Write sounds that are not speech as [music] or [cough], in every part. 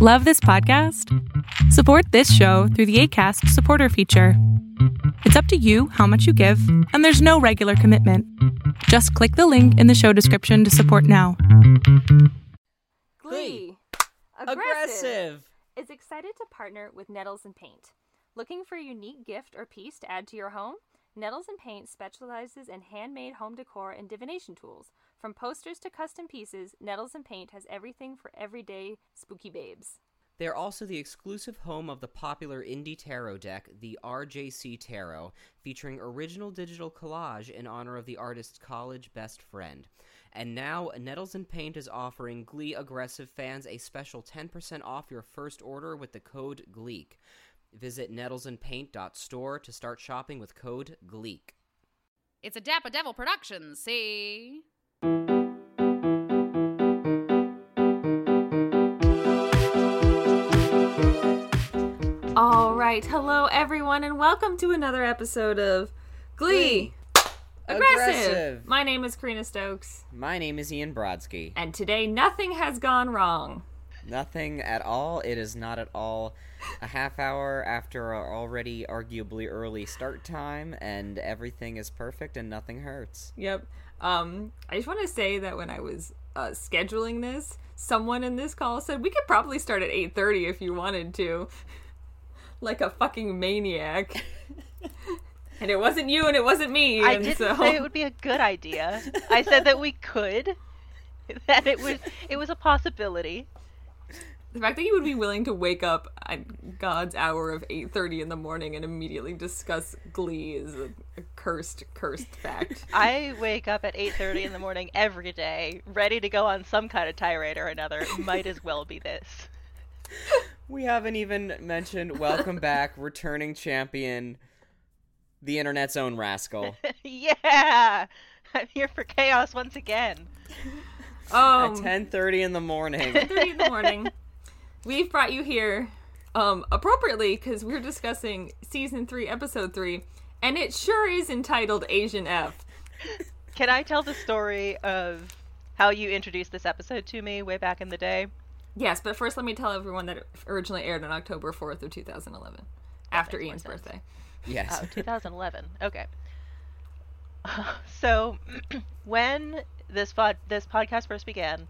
Love this podcast? Support this show through the ACAST supporter feature. It's up to you how much you give, and there's no regular commitment. Just click the link in the show description to support now. Glee. Aggressive. Is excited to partner with Nettles and Paint. Looking for a unique gift or piece to add to your home? Nettles and Paint specializes in handmade home decor and divination tools. From posters to custom pieces, Nettles and Paint has everything for everyday spooky babes. They are also the exclusive home of the popular indie tarot deck, the RJC Tarot, featuring original digital collage in honor of the artist's college best friend. And now, Nettles and Paint is offering Glee Aggressive fans a special 10% off your first order with the code GLEEK. Visit nettlesandpaint.store to start shopping with code GLEEK. It's a Dapper Devil production, see? All right, hello everyone, and welcome to another episode of Glee. Aggressive. Aggressive. My name is Karina Stokes, My name is Ian Brodsky. and today nothing has gone wrong. Nothing at all. It is not at all a half hour after our already arguably early start time, and everything is perfect and nothing hurts. Yep. Um, I just want to say that when I was uh, scheduling this, someone in this call said we could probably start at eight thirty if you wanted to, [laughs] like a fucking maniac. [laughs] and it wasn't you, and it wasn't me. I didn't so... say it would be a good idea. I said that we could. [laughs] That it was it was a possibility. The fact that you would be willing to wake up at God's hour of 8:30 in the morning and immediately discuss Glee is a, a cursed, cursed fact. [laughs] I wake up at 8:30 in the morning every day, ready to go on some kind of tirade or another. Might as well be this. We haven't even mentioned welcome back, returning champion, the internet's own rascal. [laughs] yeah. I'm here for chaos once again. Um, At 10:30 in the morning. 8:30 in the morning, [laughs] we've brought you here um, appropriately because we're discussing season three, episode three, and it sure is entitled Asian F. Can I tell the story of how you introduced this episode to me way back in the day? Yes, but first let me tell everyone that it originally aired on October 4th of 2011, after Ian's sense. birthday. Yes. Oh, [laughs] 2011. Okay. So, [clears throat] when this pod this podcast first began,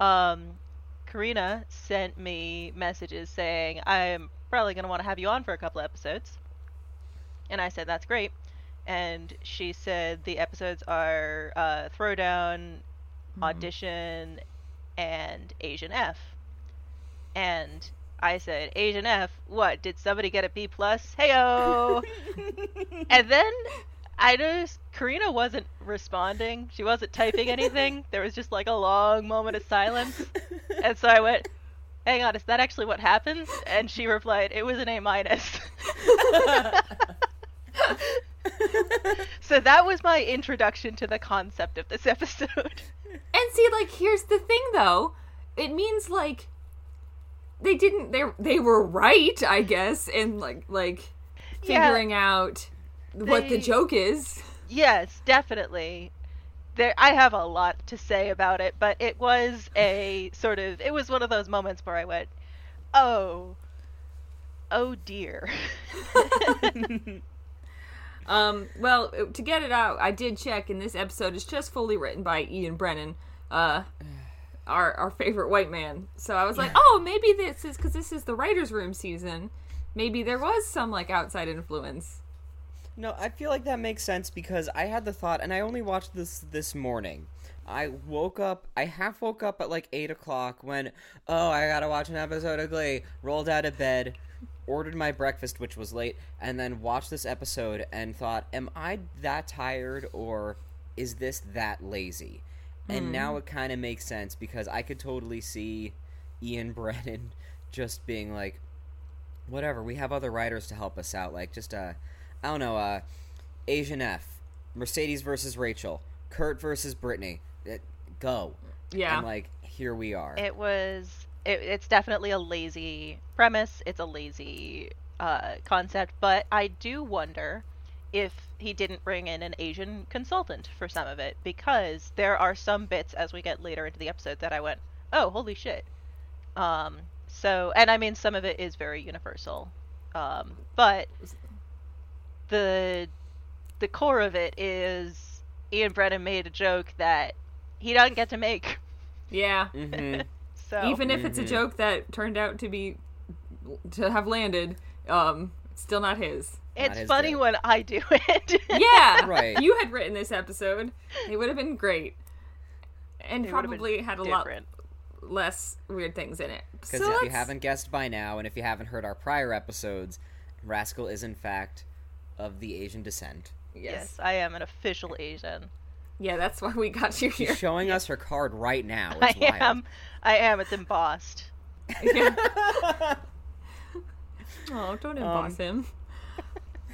um, Karina sent me messages saying I'm probably gonna want to have you on for a couple episodes, and I said that's great. And she said the episodes are uh, Throwdown, Audition, and Asian F. And I said, Asian F, what? Did somebody get a B plus? Heyo! [laughs] and then I noticed Karina wasn't responding. She wasn't typing anything. [laughs] there was just like a long moment of silence. [laughs] And so I went, hang on, is that actually what happens? And she replied, it was an A minus. so that was my introduction to the concept of this episode. And see, like, here's the thing, though. It means like they didn't. They they were right, I guess, in like like Yeah. figuring out what the joke is. Yes, definitely. There, I have a lot to say about it, but it was a sort of, it was one of those moments where I went, oh, oh dear. [laughs] Um, well, to get it out, I did check, and this episode is just fully written by Ian Brennan, uh, our our favorite white man. So I was like, oh, maybe this is because this is the writers' room season. Maybe there was some like outside influence. No, I feel like that makes sense because I had the thought, and I only watched this this morning. I woke up, I half woke up at like 8 o'clock when, oh, I gotta watch an episode of Glee. Rolled out of bed, ordered my breakfast, which was late, and then watched this episode and thought, am I that tired or is this that lazy? And now it kind of makes sense because I could totally see Ian [laughs] Brennan just being like, whatever, we have other writers to help us out. Like, just, uh, I don't know, uh, Asian F, Mercedes versus Rachel, Kurt versus Brittany. It, go. Yeah. And, like, here we are. it was, it, it's definitely a lazy premise. It's a lazy uh, concept, but I do wonder if he didn't bring in an Asian consultant for some of it because there are some bits as we get later into the episode that I went, oh, holy shit. Um, So, and I mean, some of it is very universal, um, but the the core of it is Ian Brennan made a joke that he doesn't get to make. Yeah. hmm [laughs] So Even if it's a Mhm. joke that turned out to be to have landed, um, still not his. it's his funny joke. when I do it. [laughs] Yeah. Right. You had written this episode. It would have been great. And It probably had a lot less weird things in it. Because So if you let's- haven't guessed by now, and if you haven't heard our prior episodes, Rascal is in fact of the Asian descent. yes. Yes, I am an official Asian. Yeah, that's why we got you here. She's showing us [laughs] her card right now. I wild. am. I am. It's embossed. Yeah. [laughs] oh, don't emboss him.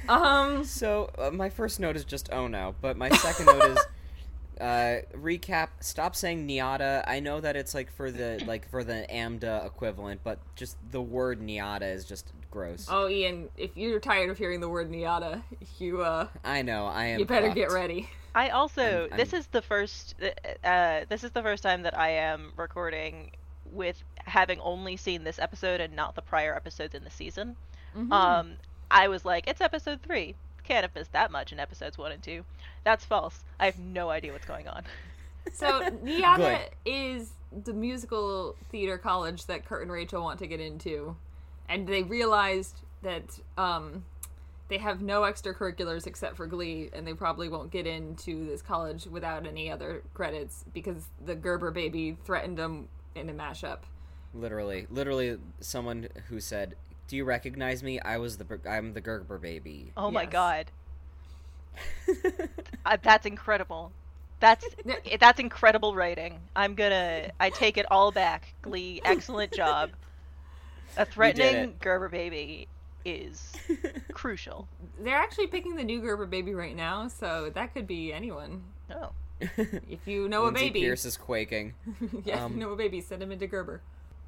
Um, So uh, my first note is just oh no, but my [laughs] second note is uh, recap. Stop saying NYADA. I know that it's like for the like for the AMDA equivalent, but just the word NYADA is just gross. oh, Ian, if you're tired of hearing the word NYADA, you uh, I know. I am. you better get ready. I also I'm- this I'm- is the first uh, this is the first time that I am recording with having only seen this episode and not the prior episodes in the season. Mm-hmm. Um, I was like, it's episode three. Can't have missed that much in episodes one and two. That's false. I have no idea what's going on. So [laughs] NYADA is the musical theater college that Kurt and Rachel want to get into, and they realized that um, they have no extracurriculars except for Glee, and they probably won't get into this college without any other credits because the Gerber baby threatened them in a mashup. Literally, literally, someone who said, "Do you recognize me? I was the I'm the Gerber baby." Oh my god, [laughs] uh, that's incredible. That's that's incredible writing. I'm gonna. I take it all back. Glee, excellent job. A [laughs] threatening. Gerber baby is [laughs] crucial. They're actually picking the new Gerber baby right now, so that could be anyone. Oh, [laughs] If you know a baby, Pierce is quaking. yeah, if um, you know a baby, send him into Gerber.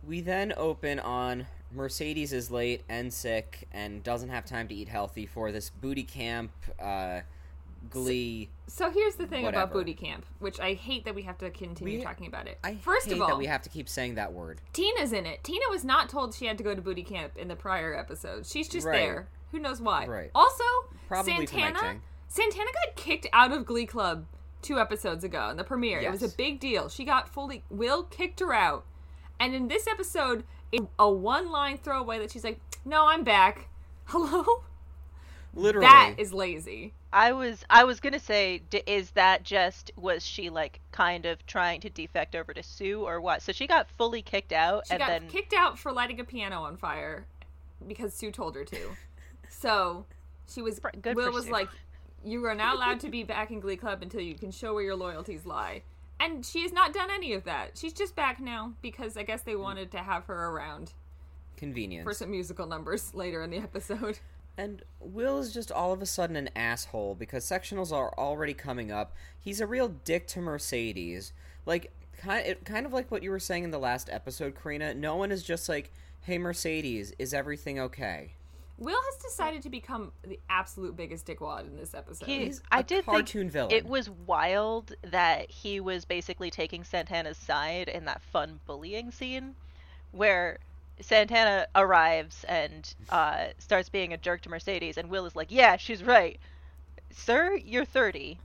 We then open on Mercedes is late and sick and doesn't have time to eat healthy for this booty camp uh, Glee. So here's the thing about booty camp, which I hate that we have to continue We- talking about it. I First of all, that we have to keep saying that word. Tina's in it. Tina was not told she had to go to booty camp in the prior episode. She's just Right. there. Who knows why? Right. Also, Probably Santana. Santana got kicked out of Glee Club two episodes ago in the premiere. It was a big deal. She got fully. Will kicked her out, and in this episode, a one-line throwaway that she's like, "No, I'm back." [laughs] Hello. Literally. That is lazy. I was I was gonna say, d- is that just was she like kind of trying to defect over to Sue or what? So she got fully kicked out She and got then kicked out for lighting a piano on fire because Sue told her to. [laughs] So she was. Good Will for was Sue. like, "You are not allowed to be back in Glee Club until you can show where your loyalties lie." And she has not done any of that. She's just back now because I guess they hmm. wanted to have her around Convenience. for some musical numbers [laughs] later in the episode. And Will is just all of a sudden an asshole because sectionals are already coming up. He's a real dick to Mercedes. Like, kind it, kind of like what you were saying in the last episode, Karina. No one is just like, "Hey, Mercedes, is everything okay?" Will has decided to become the absolute biggest dickwad in this episode. he, He's I a did cartoon think villain. it was wild that he was basically taking Santana's side in that fun bullying scene, where Santana arrives and uh, starts being a jerk to Mercedes, and Will is like, "Yeah, she's right, sir. You're thirty.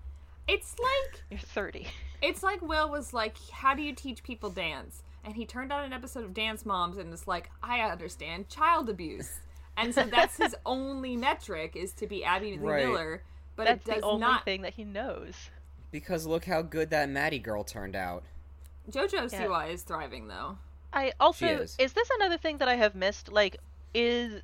it's like [laughs] You're thirty. It's like Will was like, "How do you teach people dance?" And he turned on an episode of Dance Moms and it's like, "I understand child abuse," and so that's his [laughs] only metric is to be Abby Right. Miller. But That's it does the only not. thing that he knows." Because look how good that Maddie girl turned out. JoJo Yeah. Siwa is thriving though. I also is. is. this another thing that I have missed? Like, is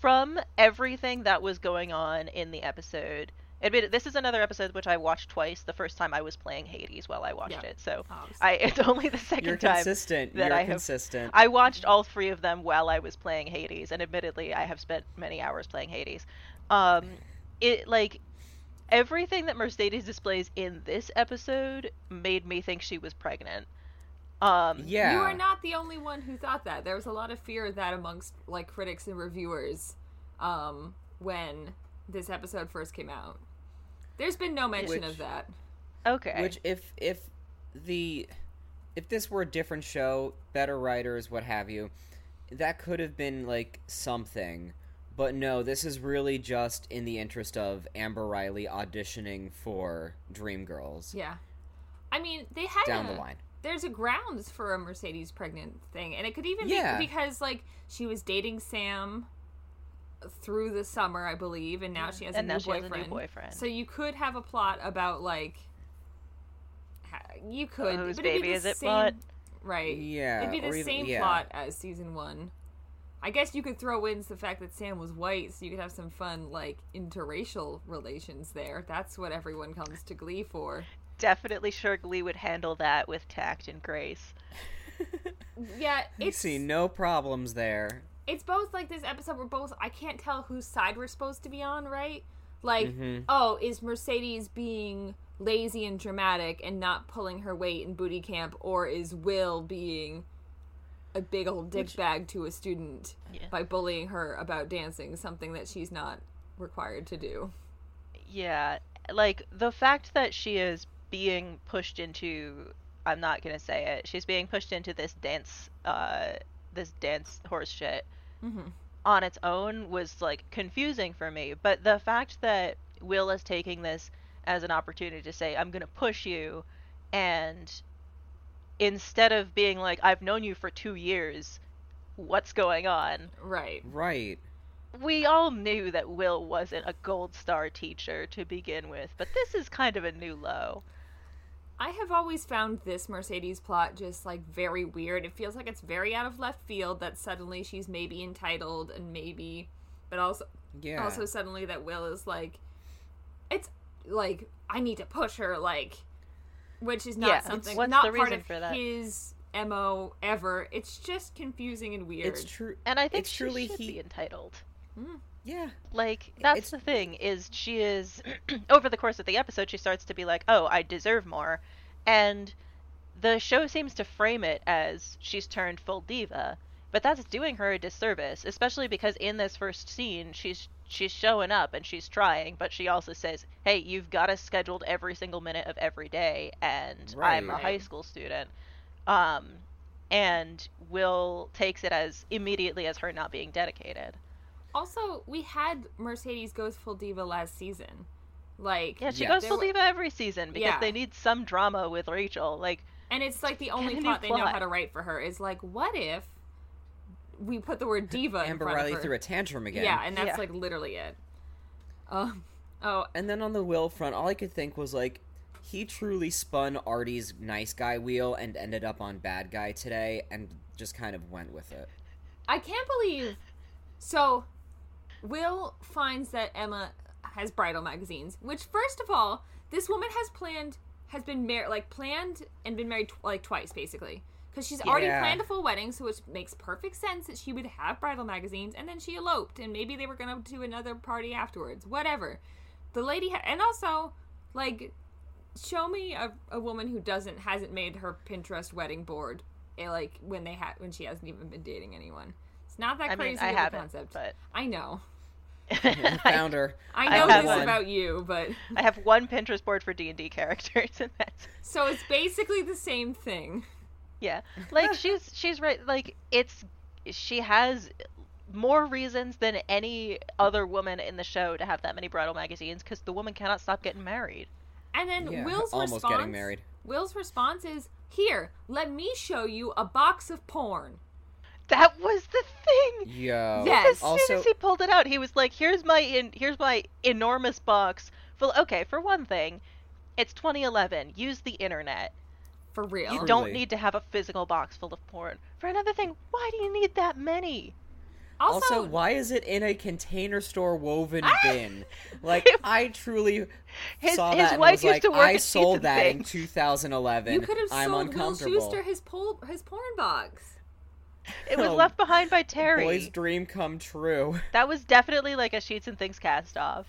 from everything that was going on in the episode. Admit this is another episode which I watched twice. The first time I was playing Hades while I watched Yeah. it, so Obviously. I it's only the [laughs] 2nd You're time consistent. that You're I have. consistent. I watched all three of them while I was playing Hades, and admittedly, I have spent many hours playing Hades. Um, it like everything that Mercedes displays in this episode made me think she was pregnant. Um, yeah. You are not the only one who thought that. There was a lot of fear of that amongst like critics and reviewers um, when this episode first came out. There's been no mention Which- of that. okay. Which if if the if this were a different show, better writers, what have you, that could have been like something. But no, this is really just in the interest of Amber Riley auditioning for Dreamgirls Yeah. I mean, they had down a, the line. There's a grounds for a Mercedes pregnant thing, and it could even Yeah. be because like she was dating Sam through the summer, I believe, and now she has, And a, now new she has a new boyfriend. boyfriend. So you could have a plot about like you could Whose but it'd be baby the is it same- plot? Right. Yeah, It'd be the or even- same yeah. plot as season one. I guess you could throw in the fact that Sam was white, so you could have some fun like interracial relations there. That's what everyone comes to Glee for. Definitely sure Glee would handle that with tact and grace. [laughs] Yeah, You it's see no problems there. it's both like this episode We're both I can't tell whose side we're supposed to be on, right? Like, Mhm. oh, is Mercedes being lazy and dramatic and not pulling her weight in booty camp, or is Will being a big old dick bag to a student Yeah. by bullying her about dancing, something that she's not required to do? Yeah, like the fact that she is being pushed into I'm not gonna say it. She's being pushed into this dance uh this dance horse shit Mhm. on its own was like confusing for me. But the fact that Will is taking this as an opportunity to say, I'm gonna push you and instead of being like, I've known you for two years, what's going on? Right. Right. we all knew that Will wasn't a gold star teacher to begin with, but this is kind of a new low. I have always found this Mercedes plot just like very weird. It feels like it's very out of left field that suddenly she's maybe entitled and maybe, but also Yeah. also suddenly that Will is like, it's like I need to push her like, which is not Yeah, something what's not the part of for that? his mo ever. It's just confusing and weird. it's true. And I think It's she truly he- be entitled. Hmm. Yeah. Like that's It's- the thing is she is [clears throat] over the course of the episode she starts to be like, "Oh, I deserve more." And the show seems to frame it as she's turned full diva, but that's doing her a disservice, especially because in this first scene she's she's showing up and she's trying, but she also says, "Hey, you've got us scheduled every single minute of every day and I'm a high school student." Um and Will takes it as immediately as her not being dedicated. Also, we had Mercedes goes full diva last season, like Yeah, she Yeah. goes full wa- diva every season because Yeah. they need some drama with Rachel. Like, And it's like the only a new plot they know how to write for her is like, what if we put the word [laughs] diva in Amber front Riley of her? threw a tantrum again. Yeah, and that's Yeah. like literally it. Um, oh, And then on the Will front, all I could think was like, he truly spun Artie's nice guy wheel and ended up on bad guy today, and just kind of went with it. I can't believe. So, Will finds that Emma has bridal magazines. Which, first of all, this woman has planned, has been married, like planned and been married tw- like twice, basically. Because she's already planned a full wedding, so it makes perfect sense that she would have bridal magazines, and then she eloped, and maybe they were gonna do another party afterwards. Whatever. The lady, ha- and also, like, show me a, a woman who doesn't hasn't made her Pinterest wedding board, eh, like when they had when she hasn't even been dating anyone. It's not that I mean, crazy I of a haven't, concept. but I know. [laughs] Found her. I I know have this one. about you, but I have one Pinterest board for D and D characters, and that's so it's basically the same thing. yeah. Like [laughs] she's she's right. Like it's she has more reasons than any other woman in the show to have that many bridal magazines because the woman cannot stop getting married. And then Yeah, Will's almost response getting married. Will's response is, "Here, let me show you a box of porn." That was the thing. Yo. Yes. As soon as he pulled it out, he was like, "Here's my in, here's my enormous box." Full. Okay, for one thing, it's 2011. Use the internet. For real. You Truly. don't need to have a physical box full of porn. For another thing, why do you need that many? also, also, why is it in a container store woven Ah! bin? Like, [laughs] I truly His- saw his that and wife was used like, to work I at sold Sheets and that in 2011. you could have I'm sold Will. Schuester his pol- his porn box. [laughs] It was Oh, left behind by Terry. Boy's dream come true. [laughs] That was definitely like a Sheets and Things cast off.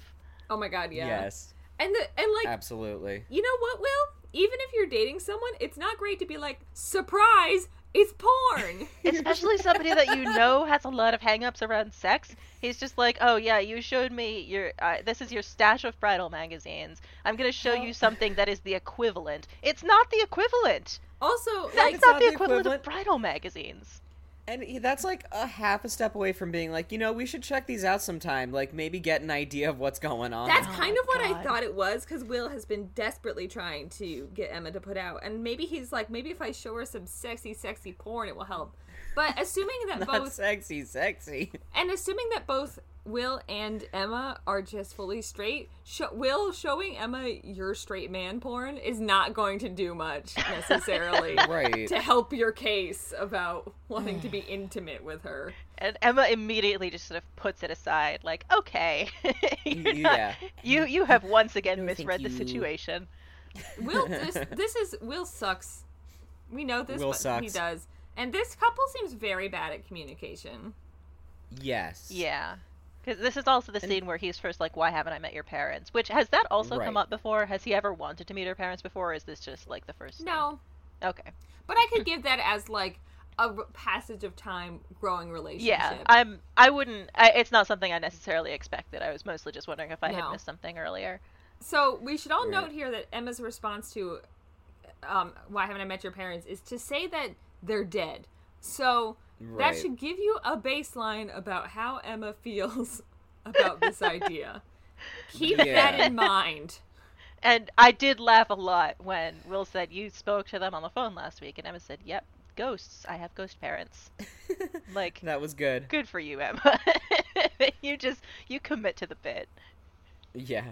Oh my god, yeah. Yes, And the and like absolutely. you know what, Will? Even if you're dating someone, it's not great to be like, surprise, it's porn. [laughs] Especially somebody that you know has a lot of hangups around sex. He's just like, oh yeah, you showed me your. Uh, this is your stash of bridal magazines. I'm gonna show you something that is the equivalent. It's not the equivalent. also, That's like not, not the the equivalent, equivalent. of bridal magazines. And he, that's like a half a step away from being like, you know, we should check these out sometime. Like maybe get an idea of what's going on. That's Oh kind my of what I thought it was because Will has been desperately trying to get Emma to put out, and maybe he's like, maybe if I show her some sexy, sexy porn, it will help. But assuming that [laughs] not both sexy, sexy. and assuming that both Will and Emma are just fully straight, sh- Will showing Emma your straight man porn is not going to do much [laughs] necessarily Right. to help your case about wanting to be intimate with her. And Emma immediately just sort of puts it aside, like, okay, You're [laughs] not- yeah. you you have once again No, misread the situation. Will [laughs] this this is Will sucks. We know this, Will but he does. And this couple seems very bad at communication. Yes. Yeah. Because this is also the scene where he's first like, "Why haven't I met your parents?" Which has that also come up before? Has he ever wanted to meet her parents before? Or is this just like the first? thing? No, Okay. but I could give that as like a passage of time, growing relationship. Yeah, I'm. I wouldn't. I, it's not something I necessarily expected. I was mostly just wondering if I No. had missed something earlier. So we should all Right. note here that Emma's response to um, "Why haven't I met your parents?" is to say that they're dead. So that should give you a baseline about how Emma feels [laughs] about this idea. Keep that in mind. And I did laugh a lot when Will said, "You spoke to them on the phone last week," and Emma said, "Yep, ghosts. I have ghost parents." [laughs] like, That was good. good for you, Emma. [laughs] you just you commit to the bit. Yeah.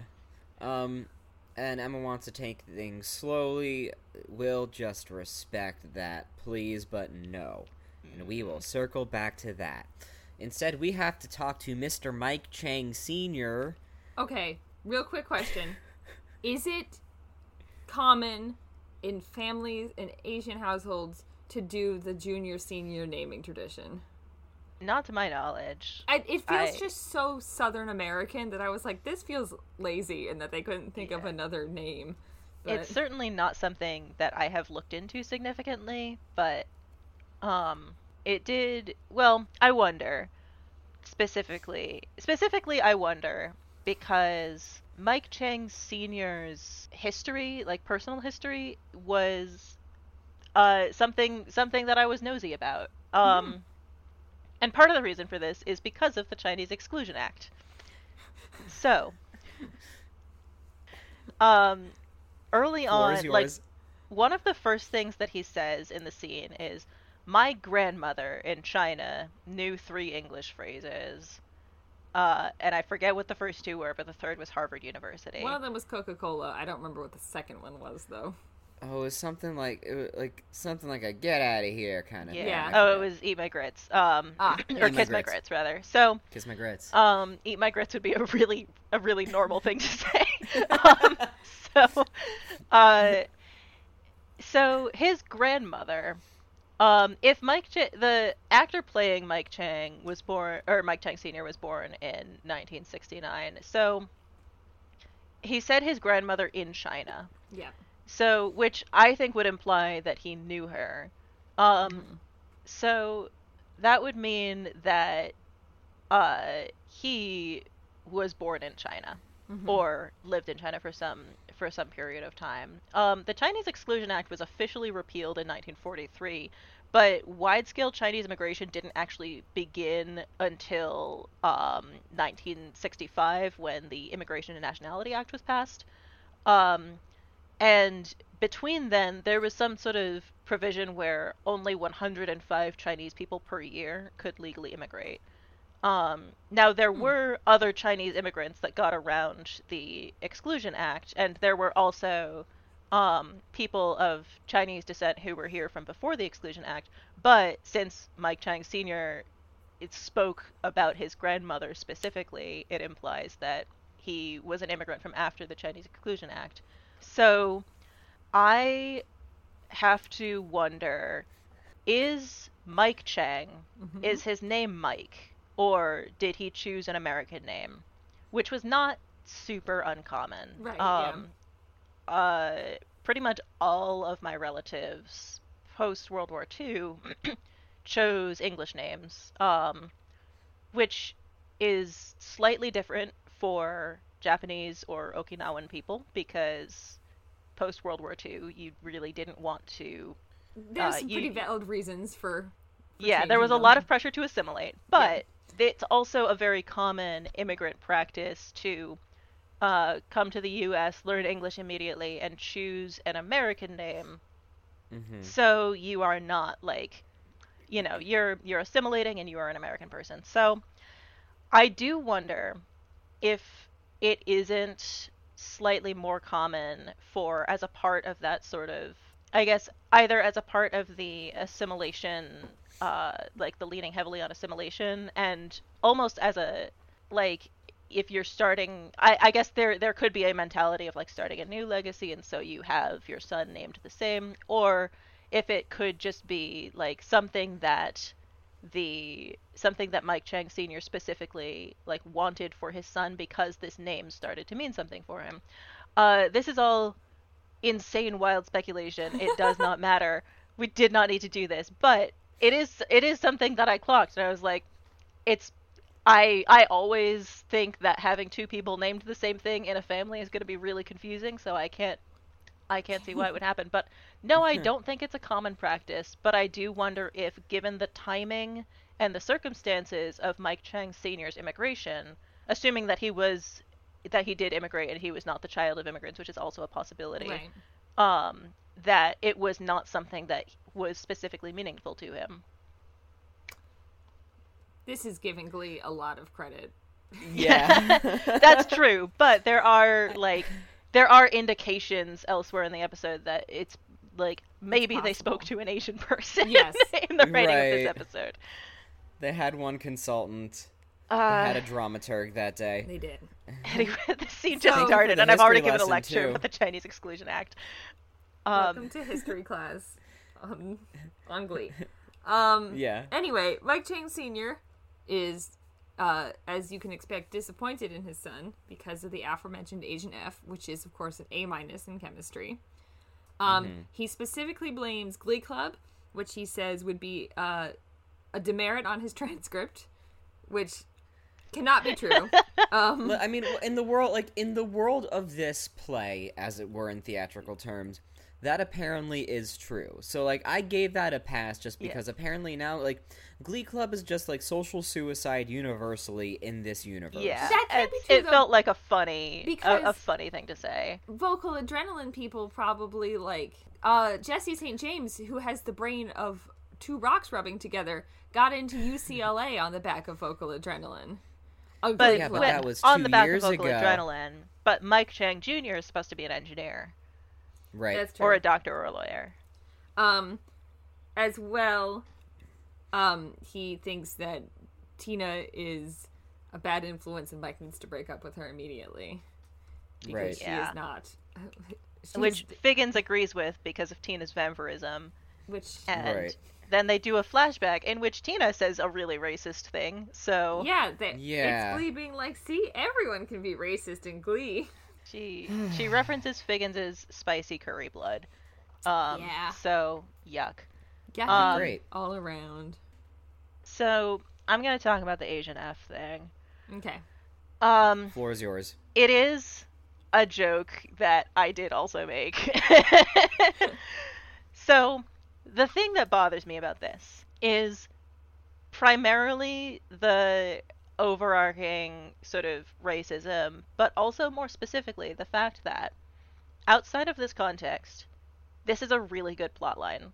Um, and Emma wants to take things slowly. We'll just respect that, please, but no. And we will circle back to that. Instead, we have to talk to Mr. Mike Chang Sr. Okay, real quick question. [laughs] Is it common in families in Asian households to do the junior senior naming tradition? Not to my knowledge. I, it feels I- just so Southern American that I was like, this feels lazy, and that they couldn't think of another name. But It's certainly not something that I have looked into significantly, but um it did well, I wonder specifically. Specifically I wonder because Mike Chang Sr.'s history, like personal history, was uh something something that I was nosy about. Um and part of the reason for this is because of the Chinese Exclusion Act. So, um, early Floor on, like one of the first things that he says in the scene is, "My grandmother in China knew three English phrases." Uh, and I forget what the first two were, but the third was Harvard University. one of them was Coca Cola. I don't remember what the second one was though. Oh, it was something like it was like something like a get out of here kind of. yeah. thing. Oh, it was Eat My Grits. Um, Ah. [clears throat] or Eat My Kiss My Grits. Grits, rather. So, kiss my grits. um, eat my grits would be a really a really normal thing to say. [laughs] um, so, uh, so his grandmother, um, if Mike Ch- the actor playing Mike Chang was born or Mike Chang Sr. was born in 1969, so he said his grandmother in China. Yeah. So, which I think would imply that he knew her. Um, so that would mean that uh, he was born in China or lived in China for some for some period of time. Um, the Chinese Exclusion Act was officially repealed in 1943, but wide-scale Chinese immigration didn't actually begin until um, 1965 when the Immigration and Nationality Act was passed. Um, and between then, there was some sort of provision where only 105 Chinese people per year could legally immigrate. Um, now, there were other Chinese immigrants that got around the Exclusion Act, and there were also um, people of Chinese descent who were here from before the Exclusion Act. But since Mike Chang Sr. it spoke about his grandmother specifically, it implies that he was an immigrant from after the Chinese Exclusion Act. So I have to wonder is Mike Chang, is his name Mike, or did he choose an American name? Which was not super uncommon. Right, yeah. Um, uh, pretty much all of my relatives post World War II [clears throat] chose English names, um, which is slightly different for Japanese or Okinawan people because post World War II you really didn't want to. There's Uh, some you- pretty valid reasons for yeah, there was a lot of pressure to assimilate, but it's also a very common immigrant practice to uh, come to the U.S., learn English immediately, and choose an American name. Mhm. So you are not like, you know, you're you're assimilating and you are an American person. So I do wonder if it isn't slightly more common for as a part of that sort of I guess either as a part of the assimilation uh like the leaning heavily on assimilation and almost as a like if you're starting I, I guess there there could be a mentality of like starting a new legacy and so you have your son named the same or if it could just be like something that the something that Mike Chang Sr. specifically like wanted for his son because this name started to mean something for him. Uh, this is all insane, wild speculation. It does not [laughs] matter. We did not need to do this, but it is it is something that I clocked, and I was like, it's. I I always think that having two people named the same thing in a family is going to be really confusing, so I can't I can't see why it would [laughs] happen. But no, I don't think it's a common practice. But I do wonder if, given the timing and the circumstances of Mike Chang Sr.'s immigration, assuming that he was that he did immigrate and he was not the child of immigrants, which is also a possibility, Right. um, that it was not something that was specifically meaningful to him. This is giving Glee a lot of credit. Yeah. [laughs] That's true, but there are like there are indications elsewhere in the episode that it's like maybe they spoke to an Asian person Yes. [laughs] in the writing of this episode. they had one consultant. Uh, They had a dramaturg that day. They did. [laughs] Anyway, the scene just So- started, and I've already given a lecture too. about the Chinese Exclusion Act. Welcome Um, to history class on, [laughs] on Glee. [laughs] Um, Yeah. Anyway, Mike Chang Sr. is, uh, as you can expect, disappointed in his son because of the aforementioned Asian F, which is, of course, an A minus in chemistry. Um, He specifically blames Glee Club, which he says would be uh, a demerit on his [laughs] transcript, which cannot be true. um, I mean, in the world, like in the world of this play, as it were in theatrical terms, that apparently is true. So, like, I gave that a pass just Yeah. because apparently now, like, Glee Club is just like social suicide universally in this universe. yeah, That can't be true, it though, felt like a funny, a, a funny thing to say. vocal adrenaline people probably like uh Jesse St. James who has the brain of two rocks rubbing together got into UCLA on the back of vocal adrenaline. A But, Glee Yeah, but Club. that was on the back years of Vocal ago. Adrenaline. But Mike Chang Jr. is supposed to be an engineer Right. That's true. or a doctor or a lawyer. um as well um he thinks that Tina is a bad influence and Mike needs to break up with her immediately. Because Right. she Yeah. is not [laughs] she's- which Figgins agrees with because of Tina's vampirism. which And Right. then they do a flashback in which Tina says a really racist thing. So yeah, that Yeah. it's Glee being like, see, everyone can be racist in Glee. [laughs] she she [sighs] references Figgins's spicy curry blood. Um, Yeah. So yuck. Yeah, Um, Great. all around. So I'm gonna talk about the Asian F thing. Okay. Um, Floor is yours. it is a joke that I did also make. [laughs] so, the thing that bothers me about this is primarily the overarching sort of racism, but also more specifically the fact that outside of this context, this is a really good plot line.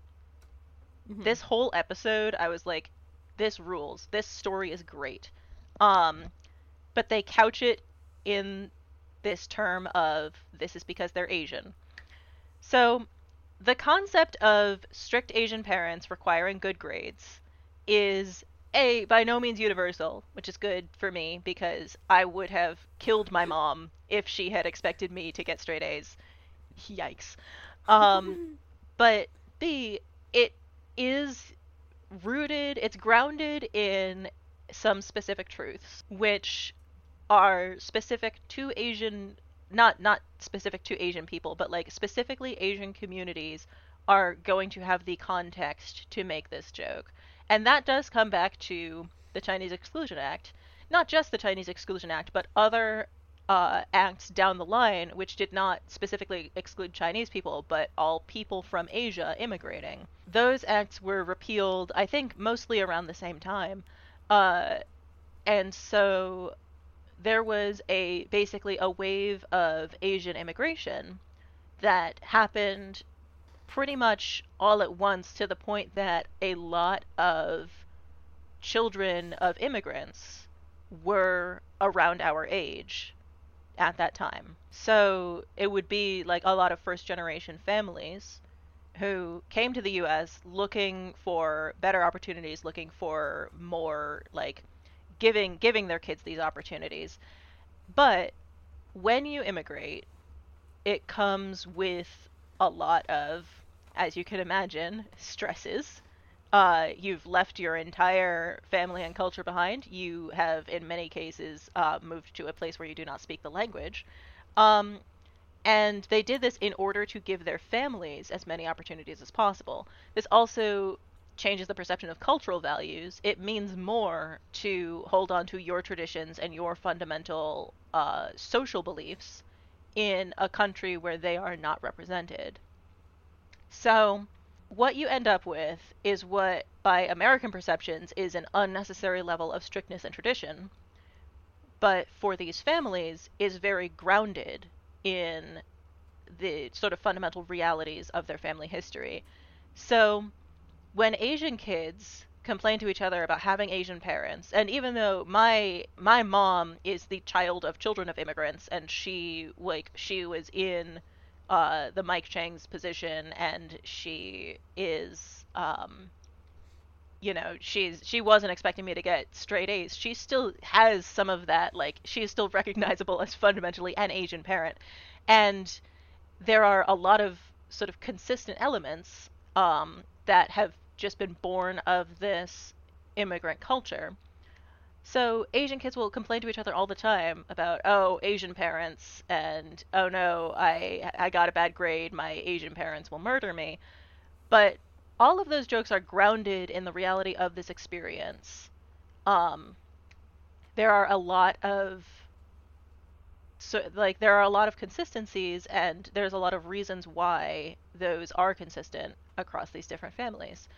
This whole episode, I was like, this rules. This story is great. Um, but they couch it in this term of this is because they're Asian. So, the concept of strict Asian parents requiring good grades is a by no means universal, which is good for me because I would have killed my mom if she had expected me to get straight A's. Yikes. Um, [laughs] but B, it is rooted, it's grounded in some specific truths, which are specific to Asian not not specific to Asian people, but like specifically Asian communities are going to have the context to make this joke. And that does come back to the Chinese Exclusion Act. Not just the Chinese Exclusion Act, but other uh, acts down the line which did not specifically exclude Chinese people, but all people from Asia immigrating. those acts were repealed, I think, mostly around the same time. Uh, and so there was a basically a wave of Asian immigration that happened pretty much all at once to the point that a lot of children of immigrants were around our age at that time. So it would be like a lot of first generation families who came to the US looking for better opportunities, looking for more like giving giving their kids these opportunities. But when you immigrate, it comes with a lot of, as you can imagine, stresses. Uh, you've left your entire family and culture behind. You have, in many cases, uh, moved to a place where you do not speak the language. Um, and they did this in order to give their families as many opportunities as possible. This also changes the perception of cultural values. It means more to hold on to your traditions and your fundamental uh, social beliefs in a country where they are not represented. So, what you end up with is what, by American perceptions, is an unnecessary level of strictness and tradition, but for these families is very grounded in the sort of fundamental realities of their family history. So, when Asian kids complain to each other about having Asian parents, and even though my my mom is the child of children of immigrants, and she like she was in uh, the Mike Chang's position, and she is um, you know she's she wasn't expecting me to get straight A's. She still has some of that like she is still [laughs] recognizable as fundamentally an Asian parent, and there are a lot of sort of consistent elements um, that have just been born of this immigrant culture. So Asian kids will complain to each other all the time about, oh, Asian parents, and oh no, I I got a bad grade, my Asian parents will murder me. But all of those jokes are grounded in the reality of this experience. Um, there are a lot of so like there are a lot of consistencies and there's a lot of reasons why those are consistent across these different families.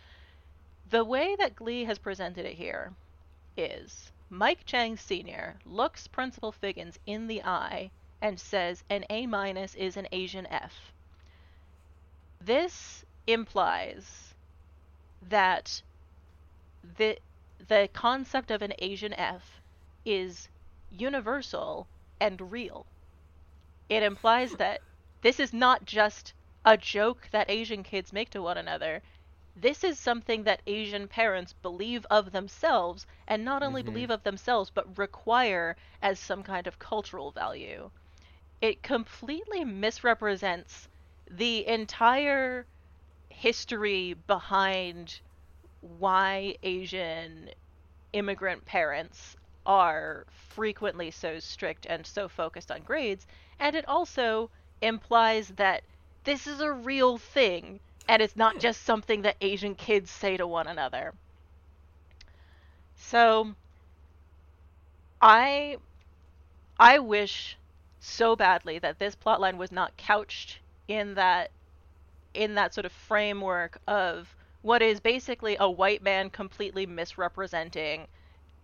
The way that Glee has presented it here is Mike Chang Sr. looks Principal Figgins in the eye and says an A minus is an Asian F. This implies that the the concept of an Asian F is universal and real. It implies that this is not just a joke that Asian kids make to one another this is something that Asian parents believe of themselves, and not only Mhm. believe of themselves, but require as some kind of cultural value. It completely misrepresents the entire history behind why Asian immigrant parents are frequently so strict and so focused on grades, and it also implies that this is a real thing and it's not just something that Asian kids say to one another. So I I wish so badly that this plotline was not couched in that in that sort of framework of what is basically a white man completely misrepresenting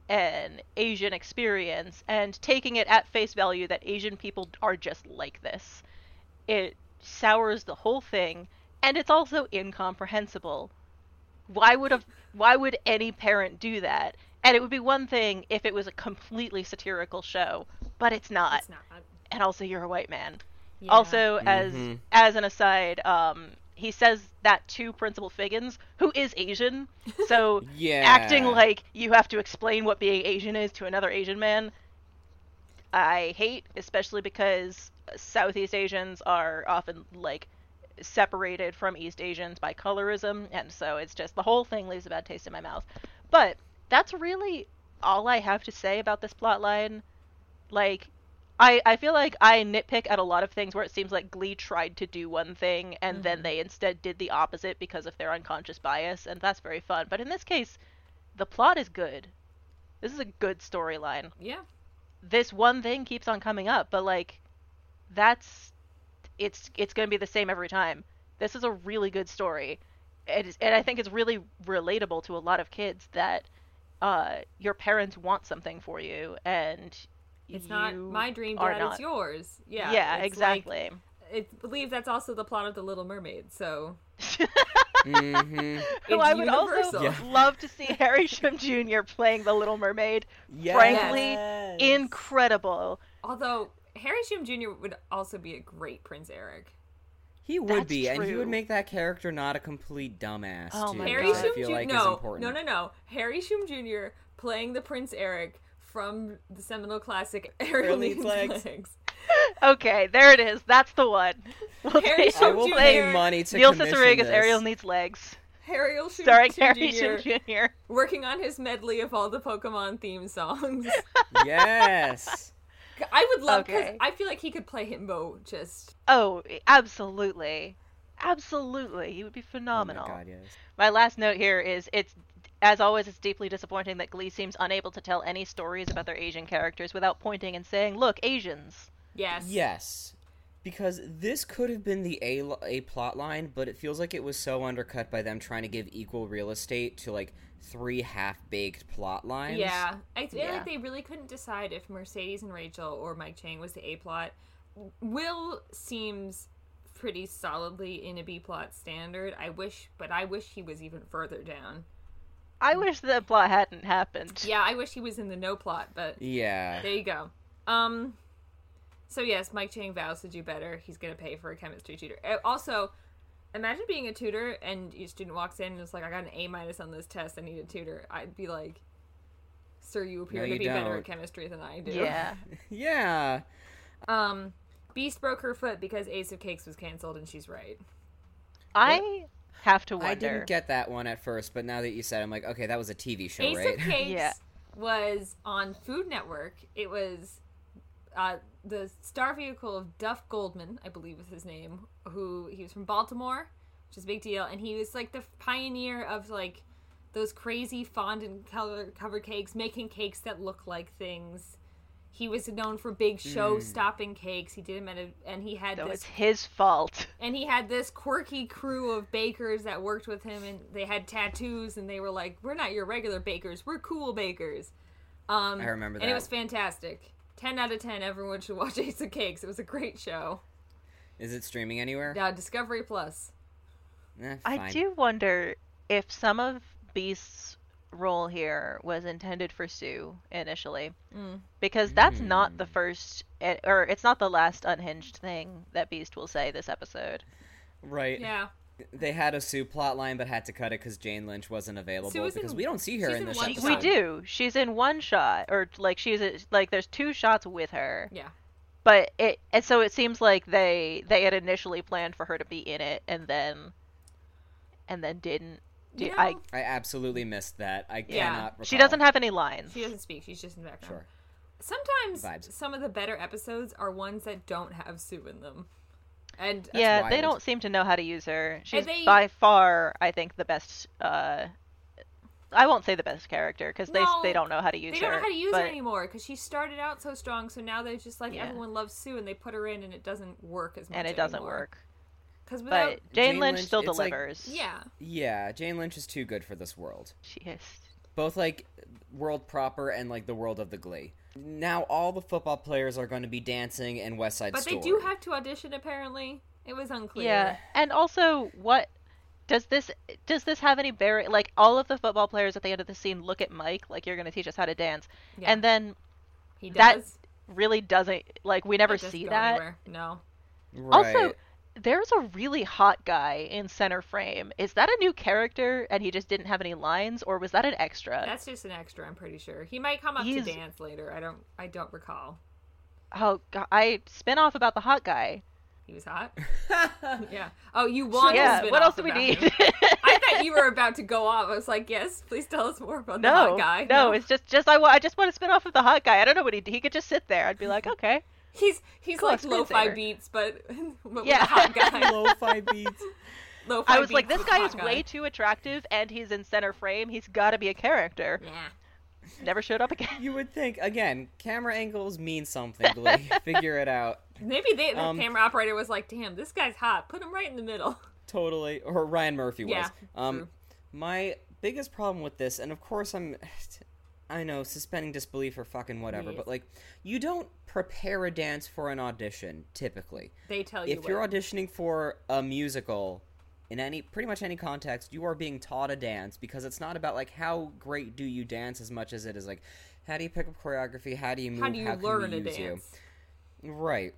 an Asian experience and taking it at face value that Asian people are just like this. It sours the whole thing and it's also incomprehensible. Why would a why would any parent do that? And it would be one thing if it was a completely satirical show, but it's not. It's not. And also, you're a white man. Yeah. Also, as Mhm. as an aside, um, he says that to Principal Figgins, who is Asian. So [laughs] Yeah. acting like you have to explain what being Asian is to another Asian man, I hate, especially because Southeast Asians are often like separated from East Asians by colorism, and so it's just the whole thing leaves a bad taste in my mouth. But that's really all I have to say about this plotline. Like, I I feel like I nitpick at a lot of things where it seems like Glee tried to do one thing and then mm-hmm. they instead did the opposite because of their unconscious bias, and that's very fun. But in this case, the plot is good. This is a good storyline Yeah. this one thing keeps on coming up, but like that's it's it's going to be the same every time. This is a really good story it is, and I think it's really relatable to a lot of kids that uh, your parents want something for you, and It's not my dream, are Dad. not. It's yours. Yeah. Yeah, it's exactly. Like, I believe that's also the plot of The Little Mermaid. So [laughs] mm-hmm. Who I would also. Yeah. love to see Harry Shum Jr. playing the Little Mermaid. Yes. Frankly, incredible. Although Harry Shum Jr. would also be a great Prince Eric. He would That's be, and he would make that character not a complete dumbass. Oh too, my Harry God. Shum Jr. like no, no, no, no. Harry Shum Jr. playing the Prince Eric from the seminal classic [laughs] Ariel Ariel Needs Needs Legs. Legs. Okay, there it is. That's the one. [laughs] We'll Harry take- I Shum will Jr. pay money to Neil commission Cicierega's. Ariel needs legs. Harry Shum, Starring Shum Harry Shum Jr. Jr. working on his medley of all the Pokemon theme songs. [laughs] yes. I would love because Okay. I feel like he could play Himbo just. Oh, absolutely. Absolutely. He would be Oh phenomenal. my god, yes. My last note here is it's as always it's deeply disappointing that Glee seems unable to tell any stories about their Asian characters without pointing and saying, "Look, Asians." Yes. Yes. Because this could have been the A, a plot line, but it feels like it was so undercut by them trying to give equal real estate to like three half baked plot lines. Yeah, I feel Yeah. like they really couldn't decide if Mercedes and Rachel or Mike Chang was the A plot. Will seems pretty solidly in a B plot standard. I wish, but I wish he was even further down. I wish the plot hadn't happened. Yeah, I wish he was in the no plot, but Yeah. there you go. Um, so yes, Mike Chang vows to do better. He's gonna pay for a chemistry tutor. Uh, Also, imagine being a tutor and your student walks in and is like, "I got an A minus on this test. I need a tutor." I'd be like, "Sir, you appear No, to you be better don't. at chemistry than I do." Yeah. [laughs] Yeah. Um, Beast broke her foot because Ace of Cakes was canceled, and she's right. I have to wonder. I didn't get that one at first, but now that you said, it, I'm like, okay, that was a TV show, Ace right? Ace [laughs] of Cakes Yeah. was on Food Network. It was uh, the star vehicle of Duff Goldman, I believe was his name. Who he was from Baltimore, which is a big deal, and he was like the pioneer of like those crazy fondant color covered cakes, making cakes that look like things. He was known for big show-stopping cakes. He did them at a, and he had So this it's his fault. [laughs] and he had this quirky crew of bakers that worked with him and they had tattoos and they were like we're not your regular bakers we're cool bakers um I remember and it was fantastic 10 out of 10 everyone should watch [laughs] ace of cakes it was a great show Is it streaming anywhere? yeah discovery plus Eh, I do wonder if some of Beast's role here was intended for Sue initially, Mm. because that's not the first, eh, or it's not the last unhinged thing that Beast will say this episode. Right. yeah They had a Sue plot line, but had to cut it because Jane Lynch wasn't available. Sue was in- because we don't see her in in this one episode. We do. She's in one shot, or like she's a, like there's two shots with her, yeah but it and so it seems like they they had initially planned for her to be in it, and then and then didn't. Do, You I I absolutely missed that. I Yeah. cannot. Recall. she doesn't have any lines. she doesn't speak she's just in the background Sure. sometimes Vibes. some of the better episodes are ones that don't have sue in them and yeah, they don't seem to know how to use her. She's they- by far, I think, the best. Uh, I won't say the best character because they No, they don't know how to use her. they don't know how to use but her anymore because she started out so strong. So now they're just like Yeah. everyone loves Sue, and they put her in, and it doesn't work as much. and it doesn't work. because without But Jane, Jane Lynch, Lynch, still it's like- delivers. yeah, Yeah, Jane Lynch is too good for this world. she is. Both like world proper and like the world of the Glee. Now all the football players are going to be dancing in West Side but Story. they do have to audition. Apparently, it was unclear. Yeah, and also, what does this does this have any bearing? Like all of the football players at the end of the scene look at Mike like you're going to teach us how to dance, Yeah. and then he that does. really doesn't like we never see go that. anywhere. No, Right. Also, there's a really hot guy in center frame. Is that a new character and he just didn't have any lines, or was that an extra? that's just an extra. I'm pretty sure he might come up He's- to dance later. I don't. I don't recall. Oh, God, I spin off about the hot guy. He was hot. [laughs] [laughs] yeah. Oh, you want? to yeah. spin What else do we need? [laughs] I thought you were about to go off. I was like, yes, please tell us more about the no, hot guy. no, no, it's just just I, I just want to spin off of the hot guy. I don't know what he he could just sit there. I'd be like, okay. He's he's Cool, like lo-fi beats, but, [laughs] but Yeah. with a hot [laughs] guy. lo-fi beats. Lo-fi I was like, this guy hot is way too attractive, and he's in center frame. He's got to be a character. Yeah. Never showed up again. You would think again, camera angles mean something. Glee. [laughs] Figure it out. Maybe they, the Um, camera operator was like, "Damn, this guy's hot. Put him right in the middle." totally. Or Ryan Murphy was. Yeah, um, true. my biggest problem with this, and of course I'm, I know suspending disbelief or fucking whatever, Yes. but like, you don't prepare a dance for an audition typically. They tell you If you're auditioning for a musical, in any pretty much any context, you are being taught a dance because it's not about like how great do you dance as much as it is like how do you pick up choreography, how do you move, How do you can learn a use you? dance? Right.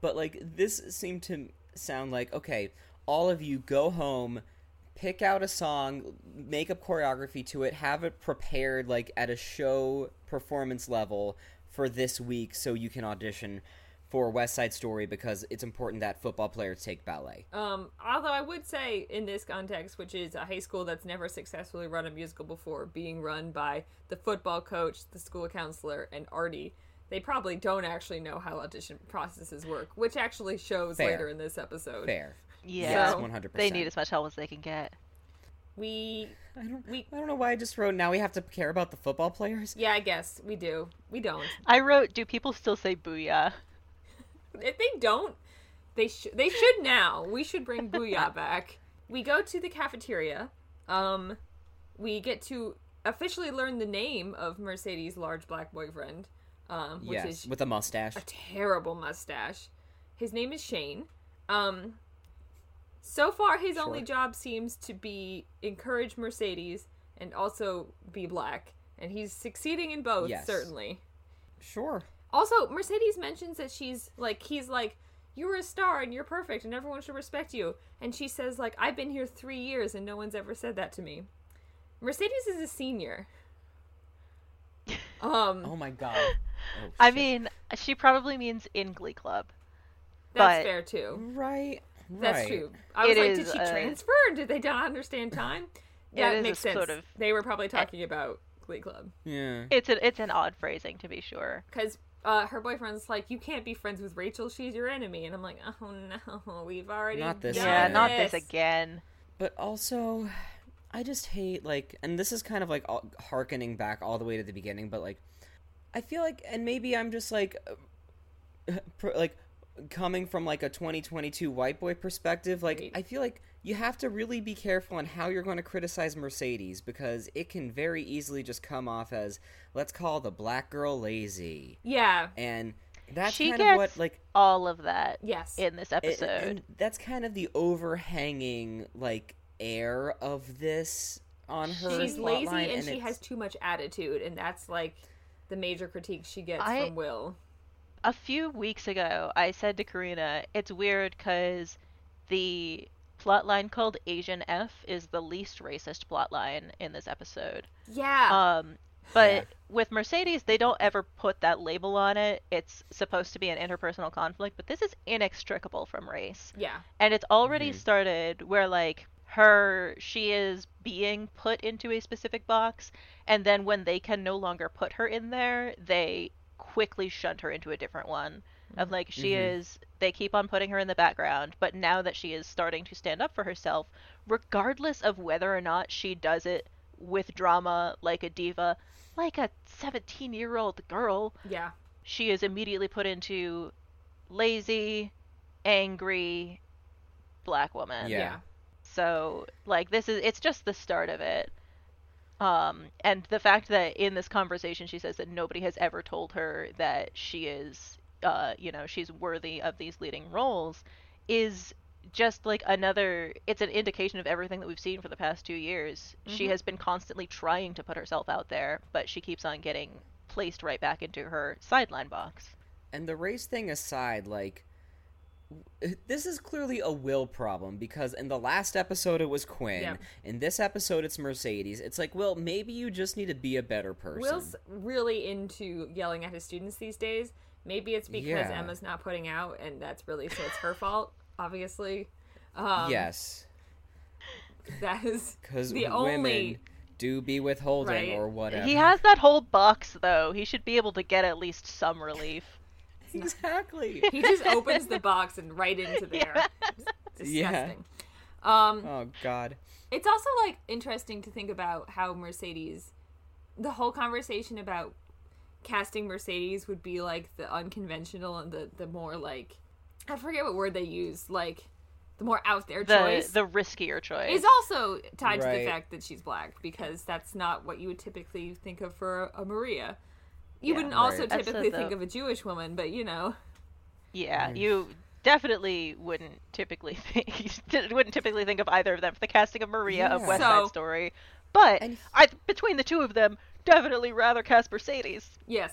But like this seemed to sound like okay, all of you go home, pick out a song, make up choreography to it, have it prepared like at a show performance level for this week so you can audition for West Side Story because it's important that football players take ballet. Um, although I would say in this context, which is a high school that's never successfully run a musical before, being run by the football coach, the school counselor, and Artie, they probably don't actually know how audition processes work, which actually shows Fair. later in this episode. Fair. Yeah. Yes, 100%. They need as much help as they can get. We, I don't, we- I don't know why I just wrote now we have to care about the football players. yeah, I guess we do. We don't. I wrote, do people still say booyah? If they don't, they should. They should now. We should bring Booyah [laughs] back. We go to the cafeteria. Um, we get to officially learn the name of Mercedes' large black boyfriend. Um, which yes, is with a mustache. a terrible mustache. His name is Shane. Um, so far, his only job seems to be encourage Mercedes and also be black, and he's succeeding in both. Yes. Certainly. Sure. Also, Mercedes mentions that she's like he's like you're a star and you're perfect and everyone should respect you. And she says like I've been here 3 years and no one's ever said that to me. Mercedes is a senior. [laughs] Um Oh my god. [laughs] Oh, I mean, she probably means in Glee Club. that's but- fair too. Right. That's right. true. I was It like did she uh, transfer did they not understand time? Yeah, it That is makes sense. sort of- They were probably talking about Glee Club Yeah. It's an it's an odd phrasing to be sure. cuz uh, her boyfriend's like, you can't be friends with Rachel. She's your enemy, and I'm like, oh no, we've already Not this done Yeah, again. not this again. But also, I just hate like, and this is kind of like all- harkening back all the way to the beginning. But like, I feel like, and maybe I'm just like, uh, [laughs] pr- like coming from like a 2022 white boy perspective. Like, Right. I feel like you have to really be careful on how you're going to criticize Mercedes because it can very easily just come off as let's call the black girl lazy, Yeah. and that's she kind gets of what like all of that Yes. in this it- episode. and that's kind of the overhanging like air of this on her. she's lazy plotline, and, she has too much attitude and that's like the major critique she gets I- from will a few weeks ago, I said to Karina, it's weird because the plotline called Asian F is the least racist plotline in this episode. yeah Um, but Yeah. with Mercedes, they don't ever put that label on it. It's supposed to be an interpersonal conflict, but this is inextricable from race. yeah And it's already Mhm. started where like her she is being put into a specific box and then when they can no longer put her in there, they quickly shunt her into a different one. Of like she Mhm. is they keep on putting her in the background, but now that she is starting to stand up for herself, regardless of whether or not she does it with drama like a diva, like a 17-year-old girl, yeah she is immediately put into lazy, angry black woman. Yeah. yeah So, like this is it's just the start of it. Um and the fact that in this conversation she says that nobody has ever told her that she is uh you know, she's worthy of these leading roles is just like another it's an indication of everything that we've seen for the past 2 years. She Mhm. has been constantly trying to put herself out there, but she keeps on getting placed right back into her sideline box. And the race thing aside, like this is clearly a will problem because in the last episode it was Quinn. Yeah. In this episode it's Mercedes. It's like, well, maybe you just need to be a better person. will's really into yelling at his students these days maybe it's because Yeah. emma's not putting out and that's really so it's her fault obviously um yes, that is because the women only do be withholding Right. or whatever. He has that whole box though. He should be able to get at least some relief. [laughs] exactly. he just opens the box and right into there [laughs] Yeah. disgusting um oh God. It's also like interesting to think about how Mercedes, the whole conversation about casting Mercedes would be like the unconventional and the the more like I forget what word they use like the more out there the choice the riskier choice. is also tied to the fact that she's black because that's not what you would typically think of for a, a Maria. You Yeah. wouldn't also Right. That's typically the- think of a Jewish woman, but you know, Yeah, you definitely wouldn't typically [laughs] think wouldn't typically think of either of them for the casting of Maria of Yeah. West So- Side Story. But And- I between the two of them, definitely rather cast Mercedes. yes,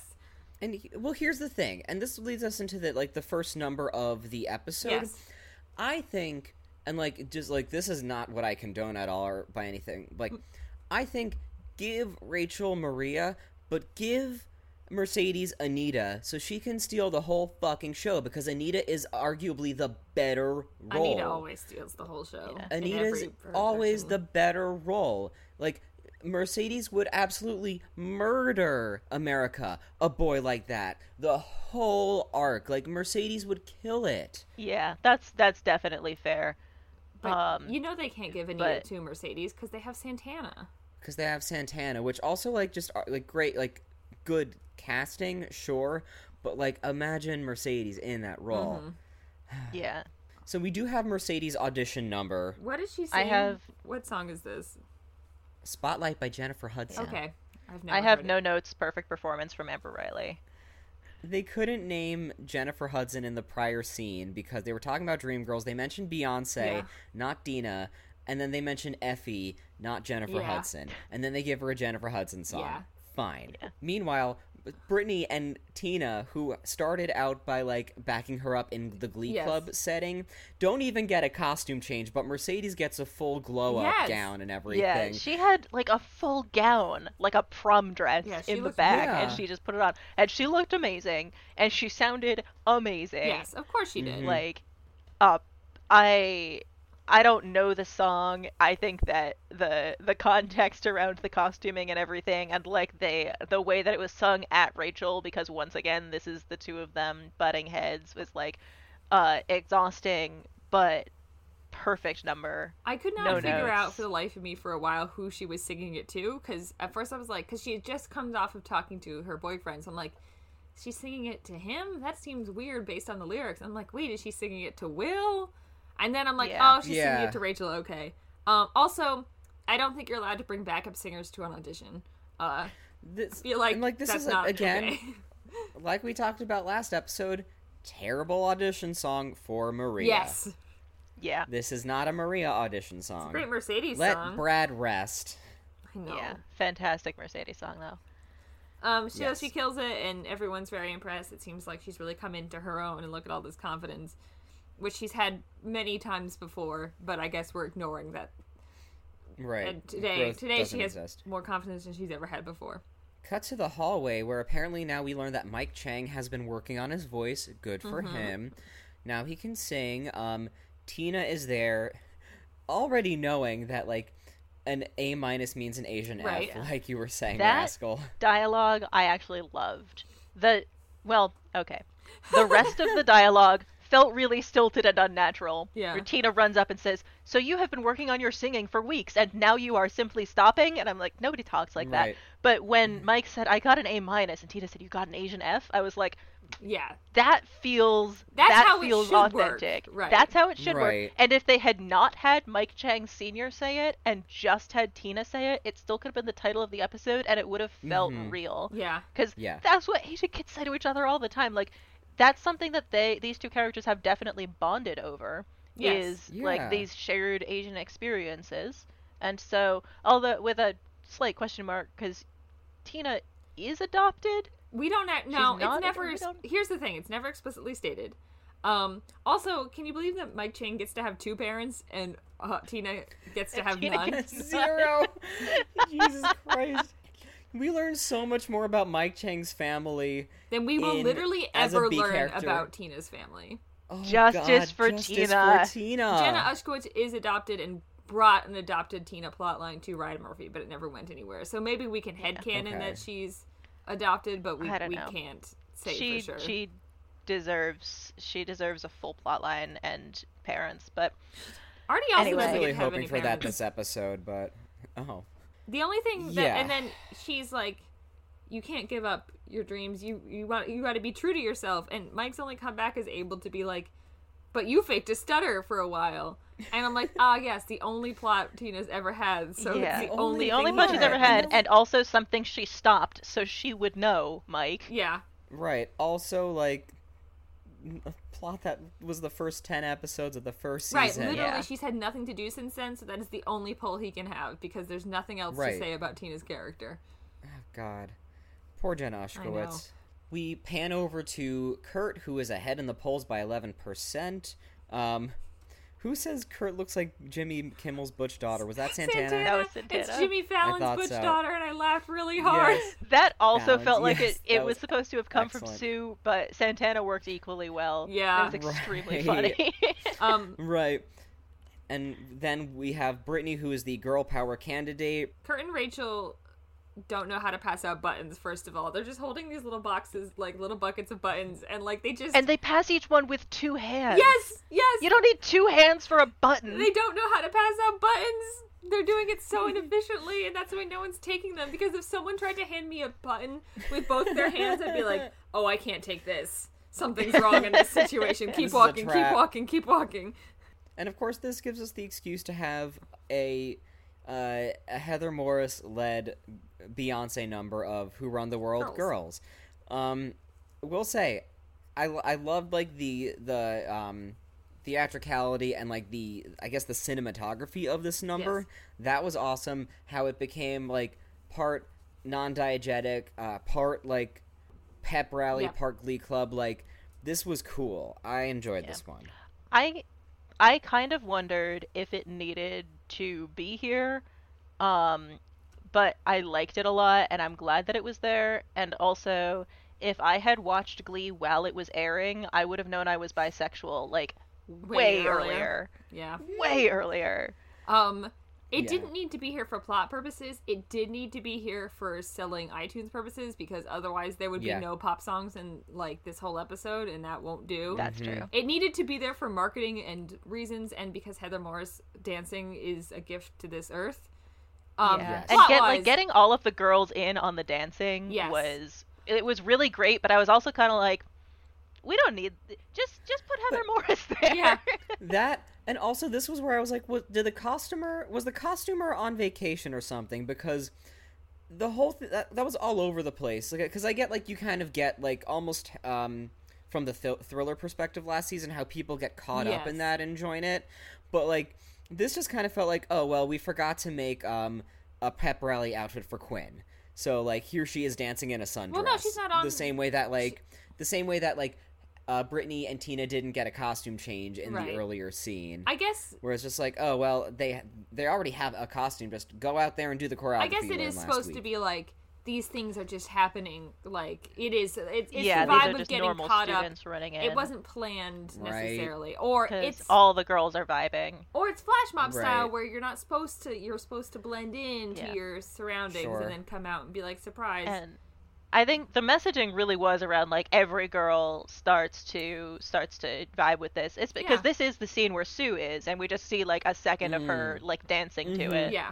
And he- well, here's the thing, and this leads us into the like the first number of the episode. yes, I think, and like just like this is not what I condone at all or by anything. Like, I think give Rachel Maria, but give Mercedes Anita so she can steal the whole fucking show because Anita is arguably the better role. Anita always steals the whole show. Yeah. in Anita's always the better role. Like Mercedes would absolutely murder America. A boy like that, the whole arc. Like Mercedes would kill it. Yeah, that's that's definitely fair. But um, you know they can't give Anita but- to Mercedes because they have Santana. because they have Santana, which also like just like great like good casting, sure, but like imagine Mercedes in that role. Mm-hmm. Yeah. [sighs] So we do have Mercedes audition number What is she I have- What song is this? Spotlight by Jennifer Hudson. Okay, I've never I have no it. notes. Perfect performance from Amber Riley. They couldn't name Jennifer Hudson in the prior scene because they were talking about Dreamgirls. They mentioned Beyonce, Yeah. not Deena, and then they mentioned Effie, not Jennifer Yeah. Hudson. And then they give her a Jennifer Hudson song. Yeah. Fine. Yeah. Meanwhile, Brittany and Tina, who started out by like backing her up in the Glee Yes. Club setting, don't even get a costume change, but Mercedes gets a full glow up Yes. gown and everything. Yeah, she had like a full gown, like a prom dress Yeah, she in the looked- back, and she just put it on, and she looked amazing, and she sounded amazing. Yes, of course she did. like uh i i don't know the song i think that the the context around the costuming and everything and like they the way that it was sung at rachel because once again this is the two of them butting heads was like uh exhausting but perfect number I could not No figure out for the life of me for a while who she was singing it to because at first I was like, because she had just comes off of talking to her boyfriend, so I'm like, she's singing it to him. That seems weird based on the lyrics. I'm like, wait, is she singing it to Will? And then I'm like, Yeah. oh, she's Yeah. singing it to Rachel. Okay. Um, also, I don't think you're allowed to bring backup singers to an audition. Uh, This, feel like like this that's is not again okay. [laughs] like we talked about last episode, terrible audition song for Maria. yes, yeah This is not a Maria audition song. great Mercedes Let song. Brad rest. I know. yeah fantastic mercedes song though Um, she Yes. she kills it, and everyone's very impressed. It seems like she's really come into her own, and look at all this confidence, which she's had many times before. But I guess we're ignoring that. Right. And today, Growth today she has exist. more confidence than she's ever had before. Cut to the hallway where apparently now we learn that Mike Chang has been working on his voice. Good for Mm-hmm. him. Now he can sing. Um, Tina is there, already knowing that like an A minus means an Asian Right. F, like you were saying, That- Rascal. dialogue I actually loved. The well, okay. The rest of the dialogue felt really stilted and unnatural. Yeah. Tina runs up and says, "So you have been working on your singing for weeks, and now you are simply stopping?" And I'm like, nobody talks like that. Right. But when Mike said, "I got an A minus," and Tina said, "You got an Asian F," I was like, Yeah, that feels That's that how it feels should work. authentic. Right. That's how it should Right. work. And if they had not had Mike Chang Senior say it and just had Tina say it, it still could have been the title of the episode, and it would have felt Mhm. real. yeah, Because Yeah. that's what Asian kids say to each other all the time. Like that's something that they these two characters have definitely bonded over. Yes. Is Yeah. like these shared Asian experiences. And so, although with a slight question mark, because Tina is adopted. we don't act. No, not- it's never. we Here's the thing: it's never explicitly stated. Um, also, can you believe that Mike Chang gets to have two parents and uh, Tina gets to have Tina none? [laughs] Zero. [laughs] Jesus Christ. We learn so much more about Mike Chang's family. than we will in- literally ever learn character. about Tina's family. Oh, Justice for justice Tina. For Tina. Jenna Ushkowitz is adopted and brought an adopted Tina plotline to Ryan Murphy, but it never went anywhere. So maybe we can headcanon Okay. that she's adopted, but we, we know. can't say she for sure. she deserves she deserves a full plot line and parents. But Artie also Anyway. I was doesn't really have hoping any for that this episode, but oh, The only thing that, Yeah. and then she's like, "You can't give up your dreams. You you want you got to be true to yourself." And Mike's only come back as able to be like, but you faked a stutter for a while. And I'm like, [laughs] ah, yes, the only plot Tina's ever had. So yeah, it's the only, the only plot she's ever had, and also something she stopped so she would know, Mike. Yeah. Right. Also, like, a plot that was the first 10 episodes of the first season. Right, season. literally, Yeah. she's had nothing to do since then, so that is the only pull he can have because there's nothing else Right. to say about Tina's character. Oh, God. Poor Jen Ushkowitz. We pan over to Kurt, who is ahead in the polls by 11%. Um, who says Kurt looks like Jimmy Kimmel's Butch daughter? Was that Santana? That was It's Santana. Jimmy Fallon's thought Butch so. daughter, and I laughed really hard. Yes. That also Balance. felt like Yes, it, it was was supposed to have come from. Sue, but Santana worked equally well. Yeah. It was extremely Right. funny. [laughs] Um, Right. And then we have Brittany, who is the girl power candidate. Kurt and Rachel don't know how to pass out buttons. First of all, they're just holding these little boxes, like little buckets of buttons, and like they just and they pass each one with two hands. yes, yes, You don't need two hands for a button. they don't know how to pass out buttons. They're doing it so inefficiently, and that's why no one's taking them. Because if someone tried to hand me a button with both their hands, I'd be like, [laughs] "Oh, I can't take this. Something's wrong in this [laughs] situation. Keep This walking, keep walking, keep walking." And of course, this gives us the excuse to have a, uh, a Heather Morris led Beyonce number of Who Run the World Girls. Girls. Um, will say, I, I loved like the the um, theatricality and like the I guess the cinematography of this number. Yes. That was awesome. How it became like part non-diegetic, uh, part like pep rally, Yeah. part Glee Club. Like this was cool. I enjoyed this one. I I kind of wondered if it needed to be here. Um but I liked it a lot and I'm glad that it was there and also if I had watched Glee while it was airing, I would have known I was bisexual like way, earlier. earlier. Yeah. Way earlier. Um, it Yeah. didn't need to be here for plot purposes. It did need to be here for selling iTunes purposes because otherwise there would be no pop songs in like this whole episode, and that won't do. That's Mm-hmm. true. it needed to be there for marketing and reasons, and because Heather Morris dancing is a gift to this earth. Um, yeah. Yes. And get like getting all of the girls in on the dancing Yes. was it was really great, but I was also kind of like we don't need just just put Heather Morris there. Yeah. [laughs] that and also this was where I was like, was, did the costumer was the costumer on vacation or something? Because the whole th- that, that was all over the place. Like, because I get like you kind of get like almost um from the th- thriller perspective last season how people get caught up in that and join it, but like this just kind of felt like oh well we forgot to make um a pep rally outfit for Quinn. So like here she is dancing in a sundress. Well, no, she's not on- the same way that like the same way that like uh, Brittany and Tina didn't get a costume change in Right. the earlier scene. I guess Where it's just like, oh well, they they already have a costume. Just go out there and do the choreography. I guess it is it learned is last supposed to be like these things are just happening. Like it is. It's, it's yeah, the these vibe are of just getting normal caught up. students running in. It wasn't planned Right. necessarily, or it's all the girls are vibing. or it's flash mob style where you're not supposed to. You're supposed to blend in to your surroundings Sure. and then come out and be like surprise. And I think the messaging really was around like every girl starts to starts to vibe with this. It's because Yeah. this is the scene where Sue is, and we just see like a second of her like dancing to Mhm. it. yeah,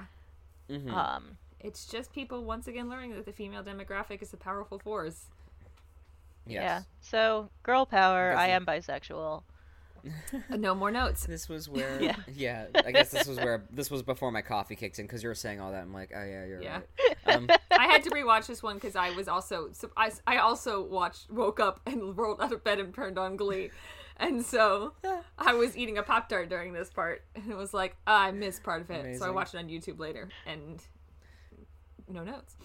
Mhm. Um, it's just people once again learning that the female demographic is a powerful force. Yes. Yeah. So girl power. I am bisexual. Uh, no more notes. This was where, [laughs] Yeah. yeah. I guess this was where this was before my coffee kicked in because you were saying all that. I'm like, oh yeah, you're Yeah. right. [laughs] Um, I had to rewatch this one because I was also so I, I also watched woke up and [laughs] rolled out of bed and turned on Glee, and so I was eating a pop tart during this part and it was like ah, I missed part of it, so I Amazing. watched it on YouTube later and no notes.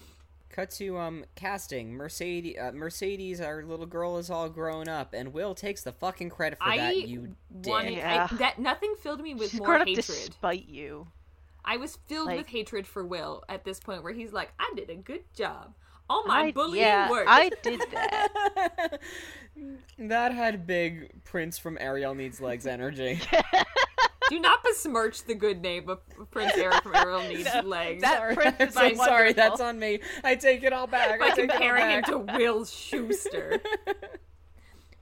cut to um casting Mercedes. Uh, Mercedes, our little girl, is all grown up, and Will takes the fucking credit for I that. You dick. Yeah. I, that nothing filled me with She's more grown up hatred. despite you. I was filled Like- with hatred for Will at this point where he's like, I did a good job. All my I, bullying yeah, worked. I did that. [laughs] that had big Prince from Ariel needs legs energy. [laughs] Do not besmirch the good name of Prince Eric from Ariel Needs [laughs] No, Legs. that sorry, Prince I'm is [laughs] so sorry. That's on me. I take it all back. by I take comparing him it to all back. Will Schuester. [laughs]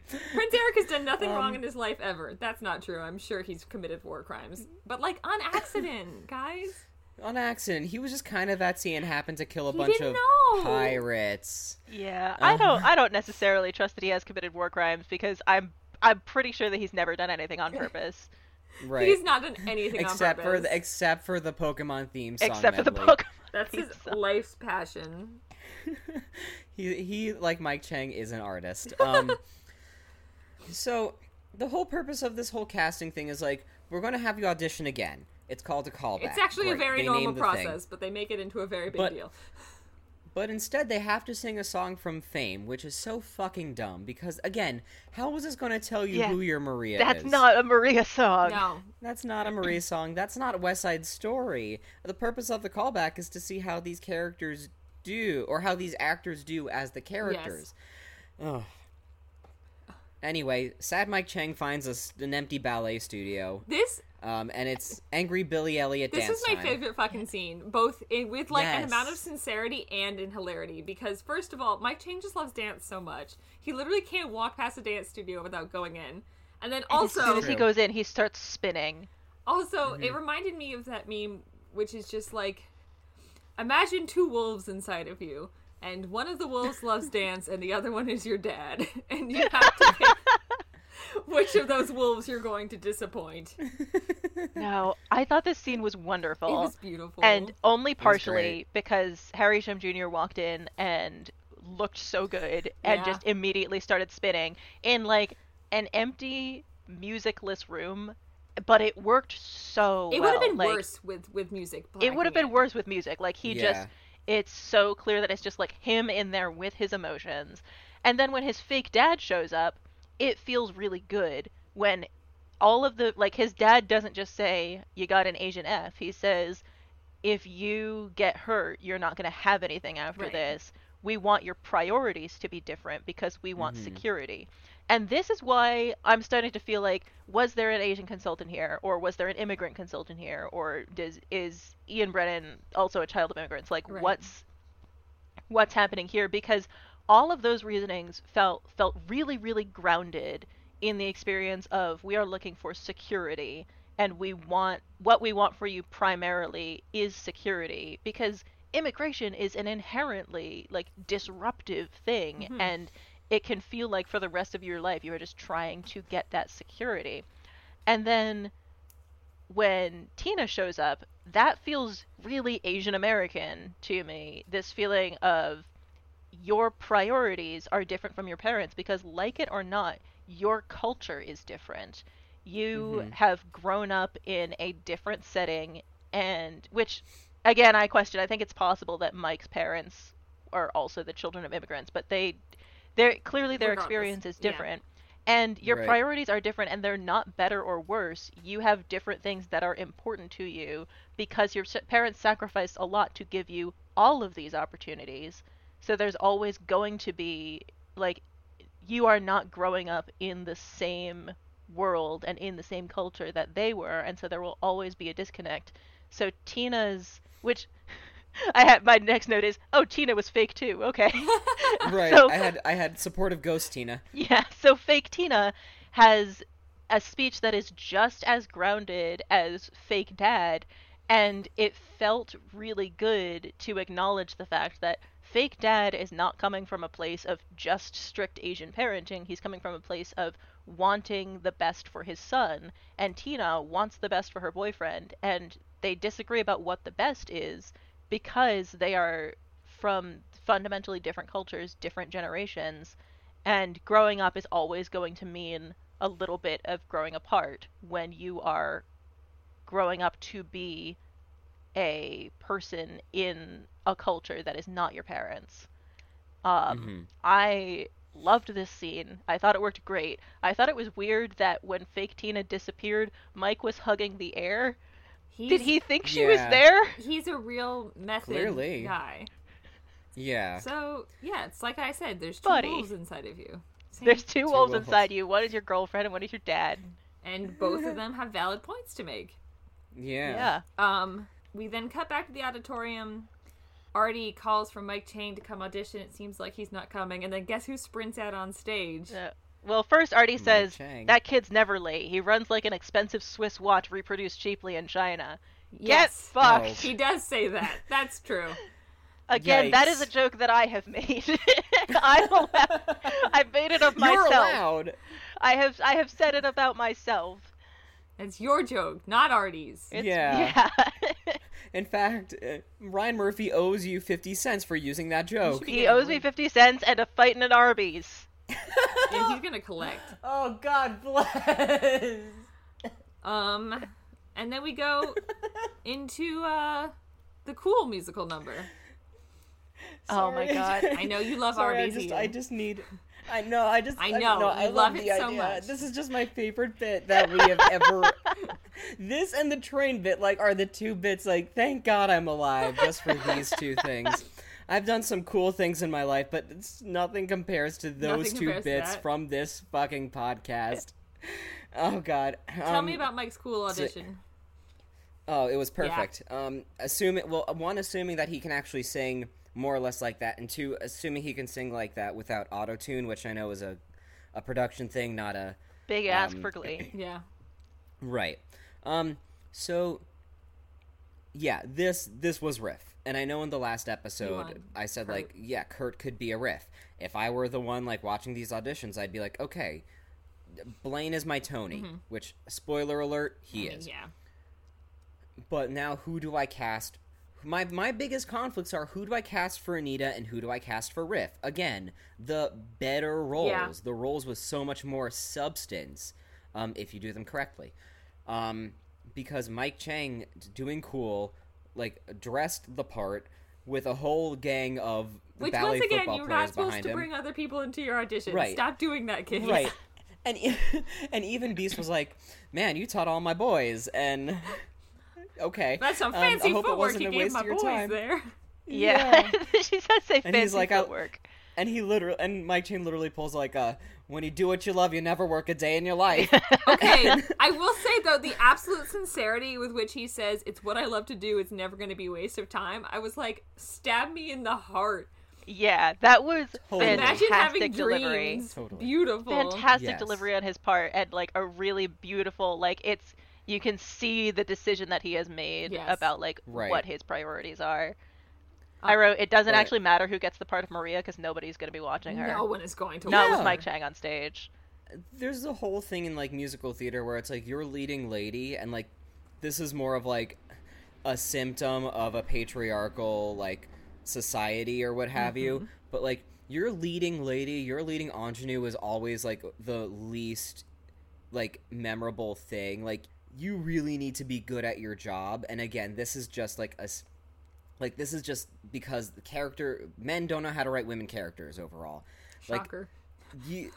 Prince Eric has done nothing Um, wrong in his life ever. That's not true. I'm sure he's committed war crimes, but like on accident, guys. on accident. He was just kind of at sea and happened to kill a He bunch of know. pirates. Yeah, I Uh-huh. don't. I don't necessarily trust that he has committed war crimes because I'm. I'm pretty sure that he's never done anything on purpose, Right. He's not done anything except on for the except for the Pokemon theme song. except for the medley. Pokemon. [laughs] That's theme his song. life's passion. [laughs] he he like Mike Chang is an artist. Um [laughs] so the whole purpose of this whole casting thing is like we're going to have you audition again. It's called a callback. It's actually a very They normal named the thing. process, but they make it into a very big But- deal. But instead they have to sing a song from Fame, which is so fucking dumb because again, how was this going to tell you Yeah, who your Maria That's is? That's not a Maria song. No, That's not a Maria song. That's not West Side Story. The purpose of the callback is to see how these characters do, or how these actors do as the characters. Ugh. Anyway, sad Mike Chang finds us an empty ballet studio, this um, and it's angry Billy Elliot this dance is my time. favorite fucking scene, both in, with like an amount of sincerity and in hilarity. Because first of all, Mike Chang just loves dance so much, he literally can't walk past a dance studio without going in. And then As soon also, as he goes in, he starts spinning. Also, Mm-hmm. it reminded me of that meme, which is just like imagine two wolves inside of you, and one of the wolves loves [laughs] dance, and the other one is your dad, [laughs] and you [laughs] have to pick [laughs] which of those wolves you're going to disappoint. It [laughs] No, I thought this scene was wonderful. It was beautiful. and only partially because Harry Shum Jr. walked in and looked so good and Yeah. just immediately started spinning in like an empty musicless room, but it worked so it well. would have been like, worse with with music. It would have blacking been worse with music. Like he Yeah. just it's so clear that it's just like him in there with his emotions. And then when his fake dad shows up, it feels really good when all of the like his dad doesn't just say you got an Asian F. He says if you get hurt, you're not going to have anything after Right. this. We want your priorities to be different because we want Mhm. security. And this is why I'm starting to feel like was there an Asian consultant here or was there an immigrant consultant here or does is Ian Brennan also a child of immigrants? Like Right. what's what's happening here because all of those reasonings felt felt really really grounded in the experience of we are looking for security and we want what we want for you primarily is security because immigration is an inherently like disruptive thing Mhm. and it can feel like for the rest of your life you are just trying to get that security and then when Tina shows up, that feels really Asian American to me. This feeling of your priorities are different from your parents because, like it or not, your culture is different. You Mhm. have grown up in a different setting, and which, again, I question. I think it's possible that Mike's parents are also the children of immigrants, but they, they're clearly their Regardless, experience is yeah. different and your Right. priorities are different and they're not better or worse you have different things that are important to you because your parents sacrificed a lot to give you all of these opportunities so there's always going to be like you are not growing up in the same world and in the same culture that they were and so there will always be a disconnect so tina's which [laughs] i had my next note is oh tina was fake too okay [laughs] [laughs] Right. So- I had I had supportive ghost Tina. yeah, so fake Tina has a speech that is just as grounded as fake dad, and it felt really good to acknowledge the fact that fake dad is not coming from a place of just strict Asian parenting. He's coming from a place of wanting the best for his son, and Tina wants the best for her boyfriend, and they disagree about what the best is because they are from fundamentally different cultures, different generations, and growing up is always going to mean a little bit of growing apart when you are growing up to be a person in a culture that is not your parents. Um, Mhm. I loved this scene. I thought it worked great. I thought it was weird that when fake Tina disappeared, Mike was hugging the air. he's, Did he think she was there? He's a real method Clearly. guy. Yeah. So yeah, it's like I said. There's two Buddy. wolves inside of you. See? There's two, wolves wolves. inside you. One is your girlfriend and one is your dad. and both of them have valid points to make. Yeah. Yeah. Um, we then cut back to the auditorium. Artie calls for Mike Chang to come audition. It seems like he's not coming, and then guess who sprints out on stage? Uh, well, first Artie says Chang. that kid's never late. He runs like an expensive Swiss watch reproduced cheaply in China. Get Yes. fucked. Oh. He does say that. That's true. [laughs] Again, that is a joke that I have made. [laughs] I will have, I made it of myself. You're myself. allowed. I have I have said it about myself. It's your joke, not Artie's. It's, Yeah. yeah. [laughs] In fact, uh, Ryan Murphy owes you 50 cents for using that joke. he owes me fifty cents and a fight in an Arby's. and he's gonna collect. [laughs] Oh, God bless. Um, and then we go [laughs] into uh the cool musical number. Oh my god. I know you love Sorry, I Arby's. just. I just need. I know. I just. I I know, no, I you love love the it so idea. much. This is just my favorite bit that we have ever. [laughs] this and the train bit, like, are the two bits. Like, thank God I'm alive just for these two [laughs] things. I've done some cool things in my life, but it's nothing compares to those Nothing two bits from this fucking podcast. [laughs] Oh God. Tell Um, me about Mike's cool audition. Oh, it was perfect. Um, assuming well, one assuming that he can actually sing more or less like that, and two assuming he can sing like that without auto tune, which I know is a a production thing, not a Big ask Um, for Glee. [clears throat] Yeah. right. Um, so yeah, this this was riff, and I know in the last episode I said Kurt. like, yeah, Kurt could be a riff. If I were the one like watching these auditions, I'd be like, okay, Blaine is my Tony, which spoiler alert, he I mean, is. Yeah. But now, who do I cast? My my biggest conflicts are who do I cast for Anita and who do I cast for Riff? Again, the better roles, Yeah. the roles with so much more substance, um, if you do them correctly. Um, because Mike Chang doing cool, like dressed the part with a whole gang of Which ballet once again, you're not supposed to him. bring other people into your audition. Right. Stop doing that, kids. Right. And [laughs] and even Beast was like, "Man, you taught all my boys." And [laughs] okay, That's some um, fancy hope it footwork wasn't you gave waste my boys time. there. Yeah. [laughs] she says say And he's fancy like, I- footwork. And he literally, and Mike Chang literally pulls like a, "When you do what you love, you never work a day in your life." [laughs] Okay, [laughs] I will say though, the absolute sincerity with which he says, "It's what I love to do. It's never going to be a waste of time." I was like, stab me in the heart. Yeah, that was Totally. Imagine having fantastic delivery. dreams. Totally. Beautiful. Fantastic Yes. delivery on his part and like a really beautiful like it's you can see the decision that he has made Yes. about like Right. what his priorities are. Uh, I wrote it doesn't Right. actually matter who gets the part of Maria because nobody's going to be watching her. No one is going to. Not watch. with Mike Chang on stage. There's a whole thing in like musical theater where it's like you're leading lady, and like this is more of like a symptom of a patriarchal like society or what have you. But like your leading lady, your leading ingenue is always like the least like memorable thing. Like you really need to be good at your job. And again, this is just like a like this is just because the character men don't know how to write women characters overall. Like Shocker. you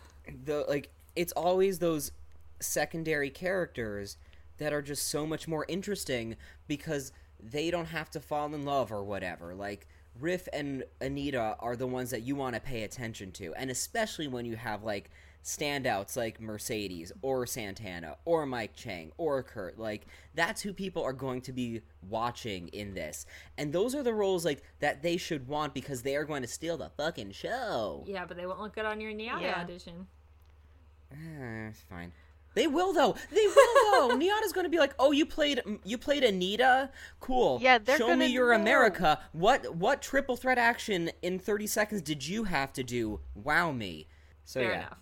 the like it's always those secondary characters that are just so much more interesting because they don't have to fall in love or whatever like riff and anita are the ones that you want to pay attention to and especially when you have like standouts like mercedes or santana or mike chang or kurt like that's who people are going to be watching in this and those are the roles like that they should want because they are going to steal the fucking show Yeah, but they won't look good on your NYADA Yeah. audition. Eh, it's fine. They will though. They will though. [laughs] NYADA's going to be like, "Oh, you played you played Anita? Cool. Yeah, they're Show me your know." America. What what triple threat action in 30 seconds did you have to do? Wow me." So Fair yeah. enough.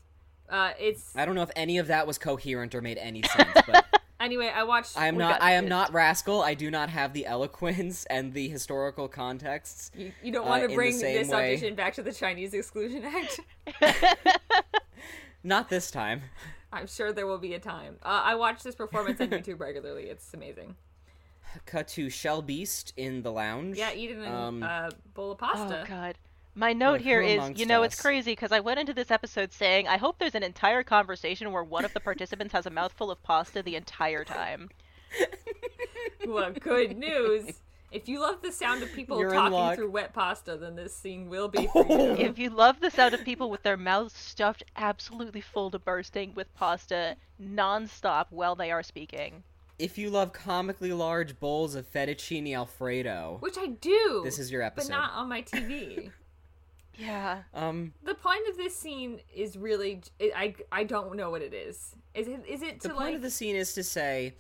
Uh, it's I don't know if any of that was coherent or made any sense, but [laughs] anyway. I watched. I am not I am not rascal. I do not have the eloquence and the historical contexts. You, you don't uh, want in to bring this way- audition back to the Chinese Exclusion Act. [laughs] [laughs] Not this time. I'm sure there will be a time. Uh, I watch this performance on YouTube regularly. It's amazing. Cut to Shell Beast in the lounge. Yeah, eating a Um, uh, bowl of pasta. Oh pasta. god. My note Like, here who is, amongst you know, it's crazy because I went into this episode saying, I hope there's an entire conversation where one of the participants has a mouthful of pasta the entire time. [laughs] well, good news. If you love the sound of people You're talking through wet pasta, then this scene will be for you. [laughs] If you love the sound of people with their mouths stuffed absolutely full to bursting with pasta nonstop while they are speaking. If you love comically large bowls of fettuccine alfredo, Which I do. This is your episode, But not on my TV. Yeah. um, the point of this scene is really. I, I don't know what it is. Is it, is it to like the like. point of the scene is to say,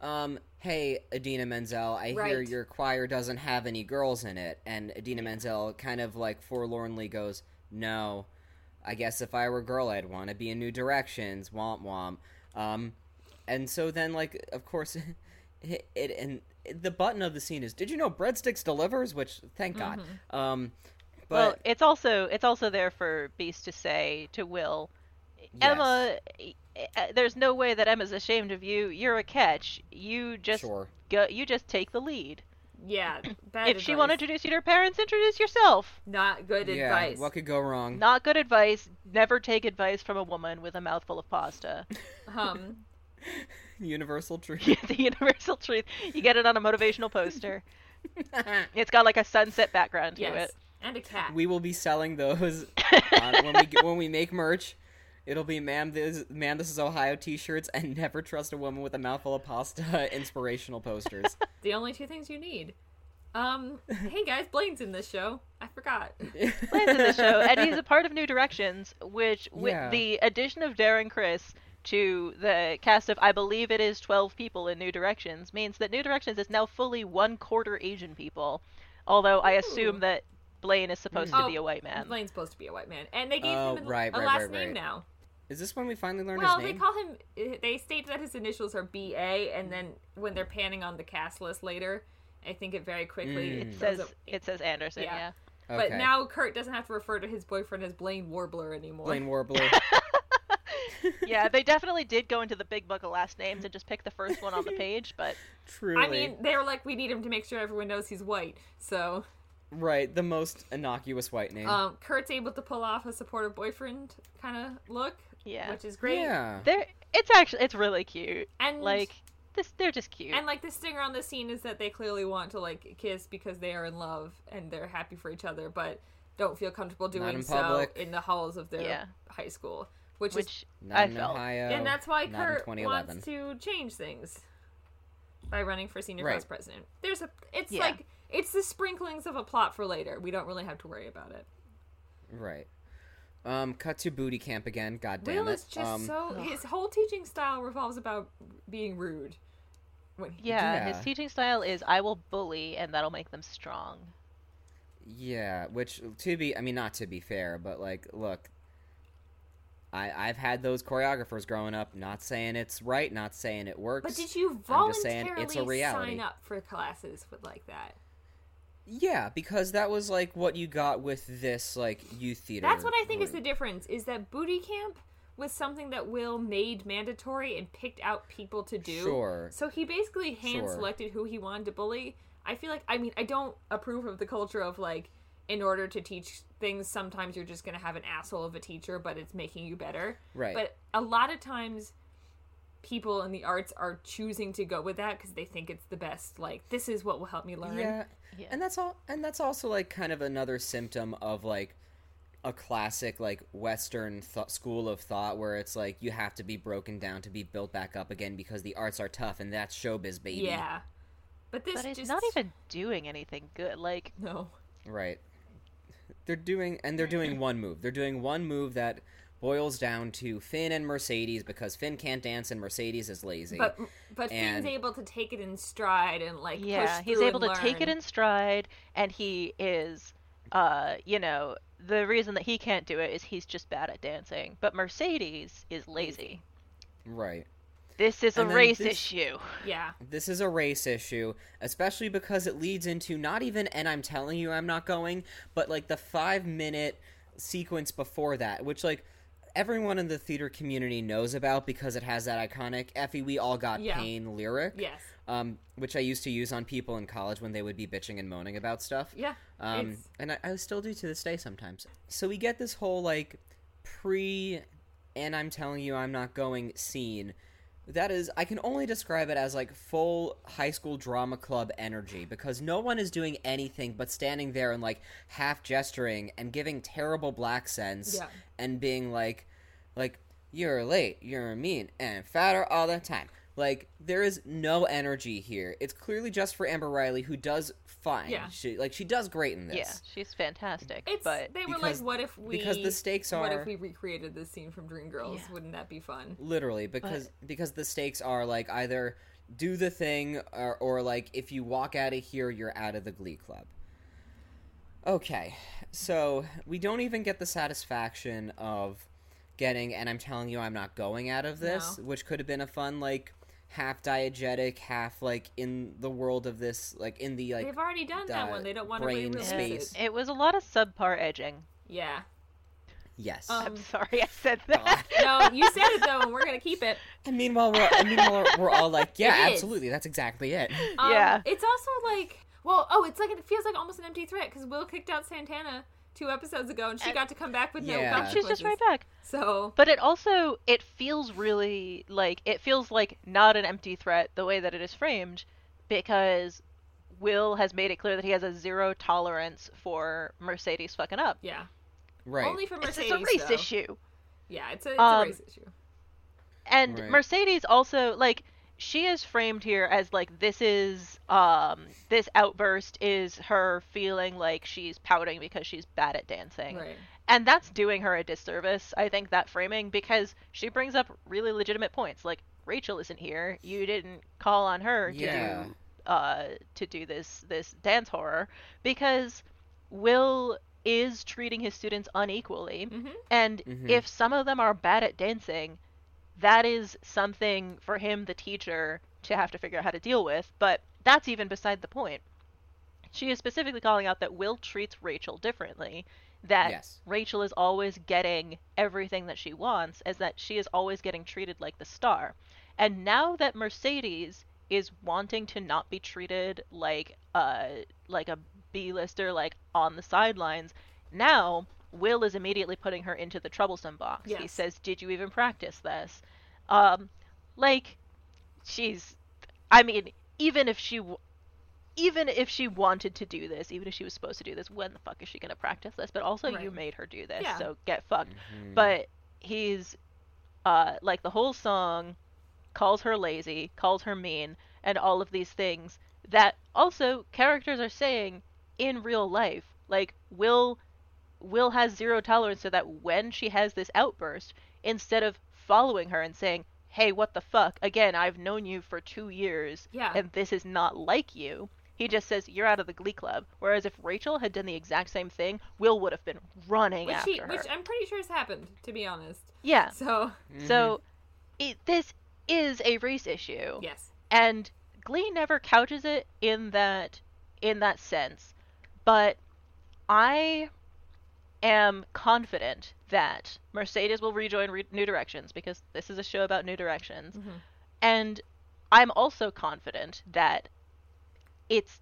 um, "Hey, Idina Menzel, I hear your choir doesn't have any girls in it," and Idina Menzel kind of like forlornly goes, "No." I guess if I were a girl, I'd want to be in New Directions. Womp womp. Um, and so then, like, of course, it, [laughs] it and the button of the scene is, "Did you know breadsticks delivers?" Which, thank God. Um, but well, it's also it's also there for Beast to say to Will, Emma, uh, there's no way that Emma's ashamed of you. You're a catch. You just sure. go. You just take the lead. Yeah, [clears throat] bad if she want to introduce you to her parents, introduce yourself. not good Yeah, advice. what could go wrong? Not good advice. Never take advice from a woman with a mouthful of pasta. [laughs] Um, [laughs] Universal truth. [laughs] the universal truth. You get it on a motivational poster. It's got like a sunset background to yes, it. And a cat. we will be selling those [laughs] on, when we when we make merch. It'll be "Ma'am, this ma'am, this is Ohio" T-shirts and "Never trust a woman with a mouthful of pasta" [laughs] inspirational posters. [laughs] the only two things you need. Um, hey guys, Blaine's in this show. I forgot. Blaine's in the show, and he's a part of New Directions, which with Yeah. the addition of Darren Criss to the cast of I believe it is twelve people in New Directions means that New Directions is now fully one quarter Asian people. Although I assume Ooh. that Blaine is supposed to Oh, be a white man. Blaine's supposed to be a white man, and they gave Oh, him a, right, a right, last right, name now. Is this when we finally learn Well, his they call him. eh, They state that his initials are B A, and then when they're panning on the cast list later, I think it very quickly Mm. It says up- it says Anderson. Yeah. Yeah. But now Kurt doesn't have to refer to his boyfriend as Blaine Warbler anymore. Blaine Warbler. [laughs] [laughs] Yeah. They definitely did go into the big book of last names and just pick the first one on the page. But [laughs] Truly. I mean, they were like, we need him to make sure everyone knows he's white. So, right, the most innocuous white name. um, Kurt's able to pull off a supportive boyfriend kind of look, yeah, which is great. Yeah. they're it's actually it's really cute. And Like this, they're just cute. And like the stinger on the scene is that they clearly want to like kiss because they are in love and they're happy for each other, but don't feel comfortable doing in so public. in the halls of their Yeah. high school, which, is which Not I in felt. Ohio. and that's why Kurt wants to change things by running for senior Right. vice president. There's a it's Yeah. like it's the sprinklings of a plot for later. We don't really have to worry about it. Right. Um, cut to booty camp again. God damn Will it. is just um, so his whole teaching style revolves about being rude. When he, Yeah, his teaching style is I will bully and that'll make them strong. Yeah, which to be, I mean, not to be fair, but like, look, I I've had those choreographers growing up. Not saying it's right, not saying it works. But did you I'm just saying voluntarily it's a reality. sign up for classes with like that? Yeah, because that was like what you got with this like youth theater. That's what I think is the difference. Is that booty camp was something that Will made mandatory and picked out people to do. Sure. So he basically hand Sure. selected who he wanted to bully. I feel like I mean I don't approve of the culture of like in order to teach things sometimes you're just going to have an asshole of a teacher but it's making you better. Right. But a lot of times people in the arts are choosing to go with that because they think it's the best like this is what will help me learn. Yeah. Yeah. And that's all and that's also like kind of another symptom of like a classic like western th- school of thought where it's like you have to be broken down to be built back up again because the arts are tough and that's showbiz baby. Yeah. But this But it's just not even doing anything good. Like no. Right. They're doing and they're doing [laughs] one move. They're doing one move that boils down to Finn and Mercedes because Finn can't dance and Mercedes is lazy. But but And- Finn's able to take it in stride and like yeah, push he's through able to and take it in stride and he is uh, you know, the reason that he can't do it is he's just bad at dancing. But Mercedes is lazy. right. This is a And then race this- issue. Yeah, This is a race issue, especially because it leads into not even and I'm telling you I'm not going, but like the 5 minute sequence before that, which like everyone in the theater community knows about because it has that iconic Effie we all got Yeah. pain lyric. yes, Um, which I used to use on people in college when they would be bitching and moaning about stuff. yeah. Um, it's, and I, I still do to this day sometimes. So we get this whole like pre, and I'm telling you I'm not going scene. That is, I can only describe it as like full high school drama club energy because no one is doing anything but standing there and like half gesturing and giving terrible black sense Yeah. and being like, like you're late, you're mean and fatter all the time. Like there is no energy here. It's clearly just for Amber Riley, who does fine. Yeah. She like she does great in this. Yeah, she's fantastic. it's but they were because- like, what if we? because the stakes are What if we recreated this scene from Dreamgirls? Yeah. Wouldn't that be fun? Literally, because because the stakes are like either do the thing or, or like if you walk out of here, you're out of the Glee Club. Okay, so we don't even get the satisfaction of getting, and I'm telling you, I'm not going out of this, No. which could have been a fun, like, half diegetic, half, like, in the world of this, like, in the, like, They've already done that one. They don't want to brain re-release space. it. It was a lot of subpar edging. Yeah. yes. Um, I'm sorry I said that. [laughs] No, you said it though, and we're gonna keep it. and meanwhile, we're, and meanwhile, we're all like, [laughs] yeah, absolutely, that's exactly it. Um, Yeah. It's also like, well, oh, it's like it feels like almost an empty threat because Will kicked out Santana two episodes ago, and she And- got to come back with no Yeah. And she's just right back. So But it also it feels really like it feels like not an empty threat the way that it is framed because Will has made it clear that he has a zero tolerance for Mercedes fucking up. yeah, Right. only for It's Mercedes. just a race though. issue. Yeah, it's a, it's Um, a race issue. And Right. Mercedes also like she is framed here as like this is um this outburst is her feeling like she's pouting because she's bad at dancing. Right. And that's doing her a disservice, I think, that framing, because she brings up really legitimate points. Like, Rachel isn't here. You didn't call on her to Yeah. do uh to do this this dance horror because Will is treating his students unequally. Mhm. And Mhm. if some of them are bad at dancing, that is something for him, the teacher, to have to figure out how to deal with. But that's even beside the point. She is specifically calling out that Will treats Rachel differently. That Yes. Rachel is always getting everything that she wants, as that she is always getting treated like the star. And now that Mercedes is wanting to not be treated like a like a B-lister, like on the sidelines, now Will is immediately putting her into the troublesome box. He says, "Did you even practice this?" Um, like she's, I mean, even if she, w- even if she wanted to do this, even if she was supposed to do this, when the fuck is she gonna practice this? But also, you made her do this, Yeah. so get fucked. Mhm. But he's, uh, like the whole song calls her lazy, calls her mean, and all of these things that also characters are saying in real life. Like Will Will has zero tolerance so that when she has this outburst, instead of following her and saying, "Hey, what the fuck? Again, I've known you for 2 years Yeah. and this is not like you." He just says, "You're out of the glee club." Whereas if Rachel had done the exact same thing, Will would have been running Which, after he, her. which I'm pretty sure has happened, to be honest. Yeah. So [laughs] So it, this is a race issue. yes, And Glee never couches it in that in that sense. But I am confident that Mercedes will rejoin Re- New Directions because this is a show about New Directions. Mm-hmm. And I'm also confident that it's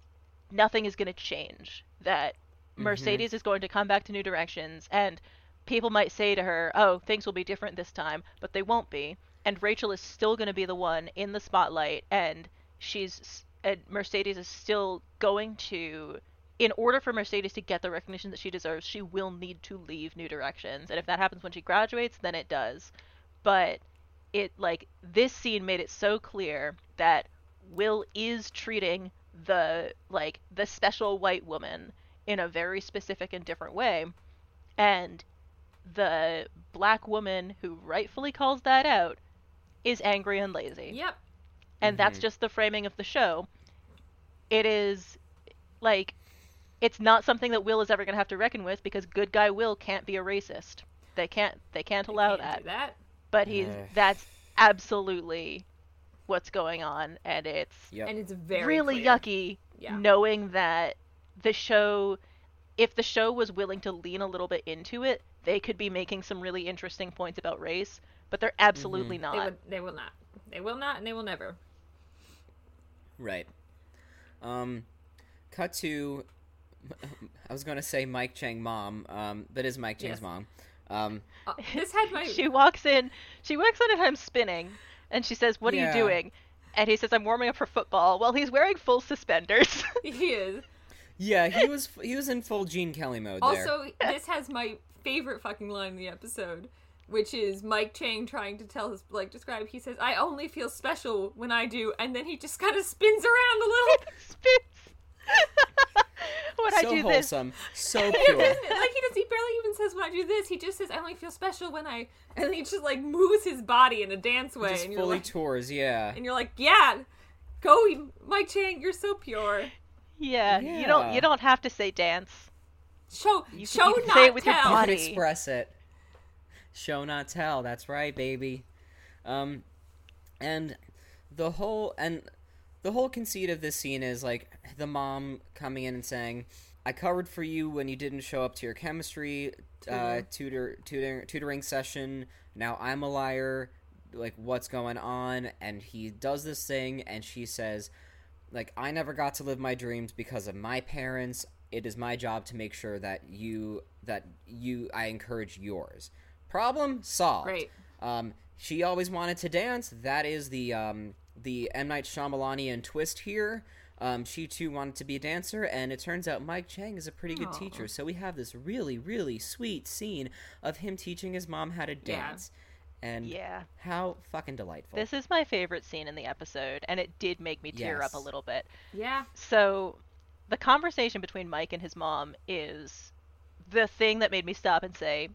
nothing is going to change. That mm-hmm. Mercedes is going to come back to New Directions and people might say to her, "Oh, things will be different this time," but they won't be. And Rachel is still going to be the one in the spotlight and she's and Mercedes is still going to in order for Mercedes to get the recognition that she deserves, she will need to leave New Directions. And if that happens when she graduates, then it does. But it like this scene made it so clear that Will is treating the like the special white woman in a very specific and different way. And the black woman who rightfully calls that out is angry and lazy yep, and that's Mhm. just the framing of the show. It is like it's not something that Will is ever going to have to reckon with because good guy Will can't be a racist. They can't they can't allow Can't that. do that. But he's Ugh. that's absolutely what's going on and it's Yep. And it's very really clear. yucky Yeah. knowing that the show if the show was willing to lean a little bit into it, they could be making some really interesting points about race, but they're absolutely They, not. would, they will not. They will not, and they will never. Right. Um, cut to. I was gonna say Mike Chang mom, um, but is Mike Chang's Yes. mom. Um, Uh, this had my. she walks in she walks in at him spinning and she says what are Yeah. you doing and he says i'm warming up for football well he's wearing full suspenders [laughs] he is. yeah, he was he was in full Gene Kelly mode there. Also, this has my favorite fucking line in the episode, which is Mike Chang trying to tell his like describe. He says, "I only feel special when I do," and then he just kind of spins around a little. [laughs] spins [laughs] [laughs] when i so do this wholesome, so [laughs] pure. like he does. He barely even says when I do this. He just says, "I only feel special when I," and he just like moves his body in a dance way, Just and you're fully like, tours, yeah. and you're like, "Yeah, go, Mike Chang. You're so pure." yeah, you don't you don't have to say dance Show, You can- show you can not say it with your tell. body. express it. Show not tell. That's right, baby. Um, and the whole and the whole conceit of this scene is like the mom coming in and saying, "I covered for you when you didn't show up to your chemistry uh, tutor tutor tutoring session. Now I'm a liar. Like what's going on?" And he does this thing, and she says, "Like I never got to live my dreams because of my parents. It is my job to make sure that you that you I encourage yours." Problem solved. Great. Um, she always wanted to dance. That is the um, the M Night Shyamalanian twist here. Um, she too wanted to be a dancer, and it turns out Mike Chang is a pretty good Aw. teacher. So we have this really, really sweet scene of him teaching his mom how to Yeah. dance, and Yeah. how fucking delightful. This is my favorite scene in the episode, and it did make me tear up a little bit. Yeah. So, the conversation between Mike and his mom is the thing that made me stop and say,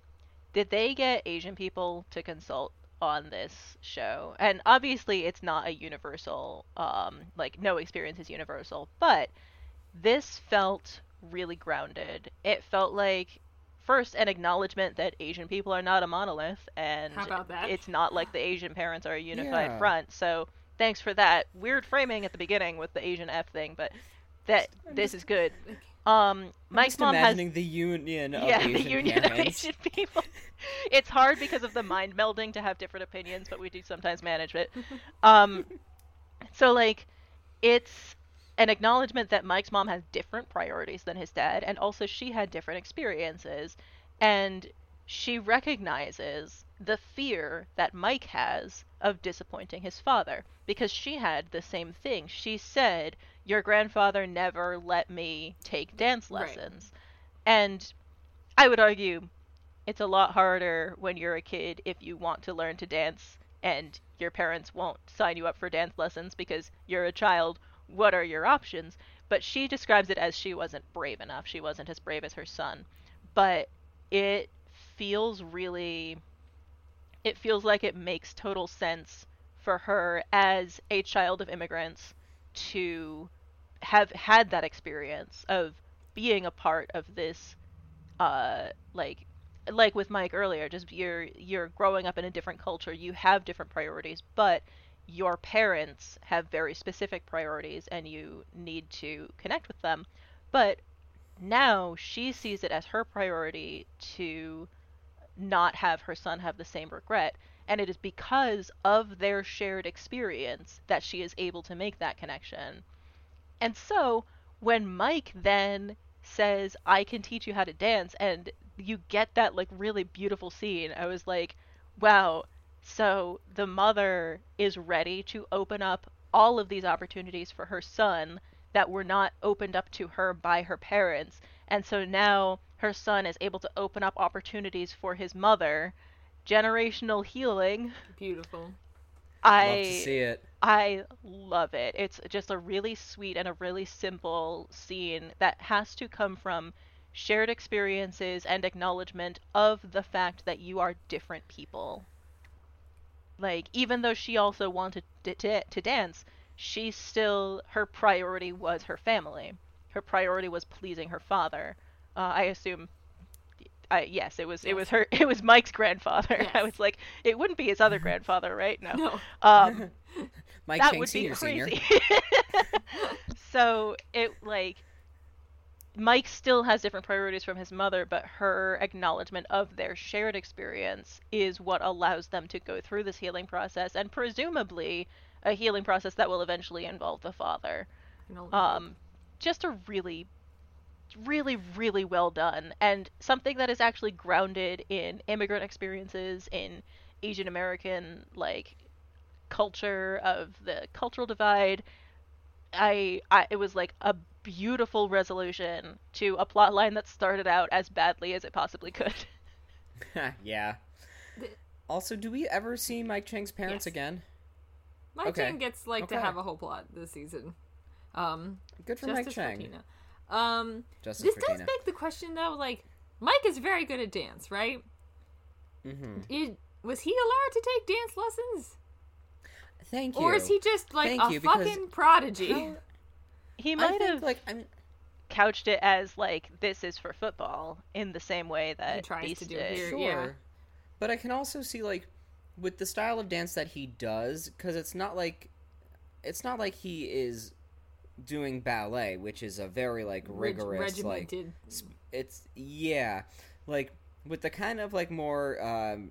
did they get Asian people to consult on this show? And obviously, it's not a universal, um, like, no experience is universal, but this felt really grounded. It felt like, first, an acknowledgement that Asian people are not a monolith, and How about that? it's not like the Asian parents are a unified Yeah. front. So, thanks for that. Weird framing at the beginning with the Asian F thing, but that this is good. [laughs] Um, Mike's mom has imagining the union of yeah, Asian the union parents. of Asian people. it's hard because of the mind melding to have different opinions, but we do sometimes manage it. Um, [laughs] so like, it's an acknowledgement that Mike's mom has different priorities than his dad, and also she had different experiences, and she recognizes the fear that Mike has of disappointing his father because she had the same thing. She said, "Your grandfather never let me take dance Right. lessons." And I would argue it's a lot harder when you're a kid if you want to learn to dance and your parents won't sign you up for dance lessons because you're a child. What are your options? But she describes it as she wasn't brave enough. She wasn't as brave as her son. But it feels really it feels like it makes total sense for her as a child of immigrants to have had that experience of being a part of this uh like like with Mike earlier just you're you're growing up in a different culture you have different priorities but your parents have very specific priorities and you need to connect with them. But now she sees it as her priority to not have her son have the same regret and it is because of their shared experience that she is able to make that connection and so when Mike then says, I can teach you how to dance, and you get that like really beautiful scene, I was like, wow, so the mother is ready to open up all of these opportunities for her son that were not opened up to her by her parents. And so now her son is able to open up opportunities for his mother. Generational healing. Beautiful. I Love to see it. I love it. It's just a really sweet and a really simple scene that has to come from shared experiences and acknowledgement of the fact that you are different people. Like, even though she also wanted to, to, to dance, she still, her priority was her family. Her priority was pleasing her father. Uh, I assume. I, yes, it was. It was her. [laughs] It was Mike's grandfather. I was like, it wouldn't be his other grandfather, right? No. No. Um, [laughs] Mike that Chang would Senior be Senior. crazy. [laughs] so it like Mike still has different priorities from his mother, but her acknowledgement of their shared experience is what allows them to go through this healing process and presumably a healing process that will eventually involve the father. You Um just a really really really well done and something that is actually grounded in immigrant experiences in Asian American like culture of the cultural divide I, I it was like a beautiful resolution to a plot line that started out as badly as it possibly could [laughs] [laughs] yeah. Also, do we ever see Mike Chang's parents Yes. again? Mike okay. Chang gets like to have a whole plot this season. Um, Good for Justice Mike Chang. Tina. Um, Justice this for does Tina. beg the question though. Like, Mike is very good at dance, right? hmm It, was he allowed to take dance lessons, Thank you. or is he just like Thank a you, fucking prodigy? How- [laughs] he I might think, have like I mean, couched it as like this is for football in the same way that he tries to do did. here. Sure. yeah. But I can also see like with the style of dance that he does cuz it's not like it's not like he is doing ballet, which is a very like Reg- rigorous like regimented. sp- it's yeah, like with the kind of like more um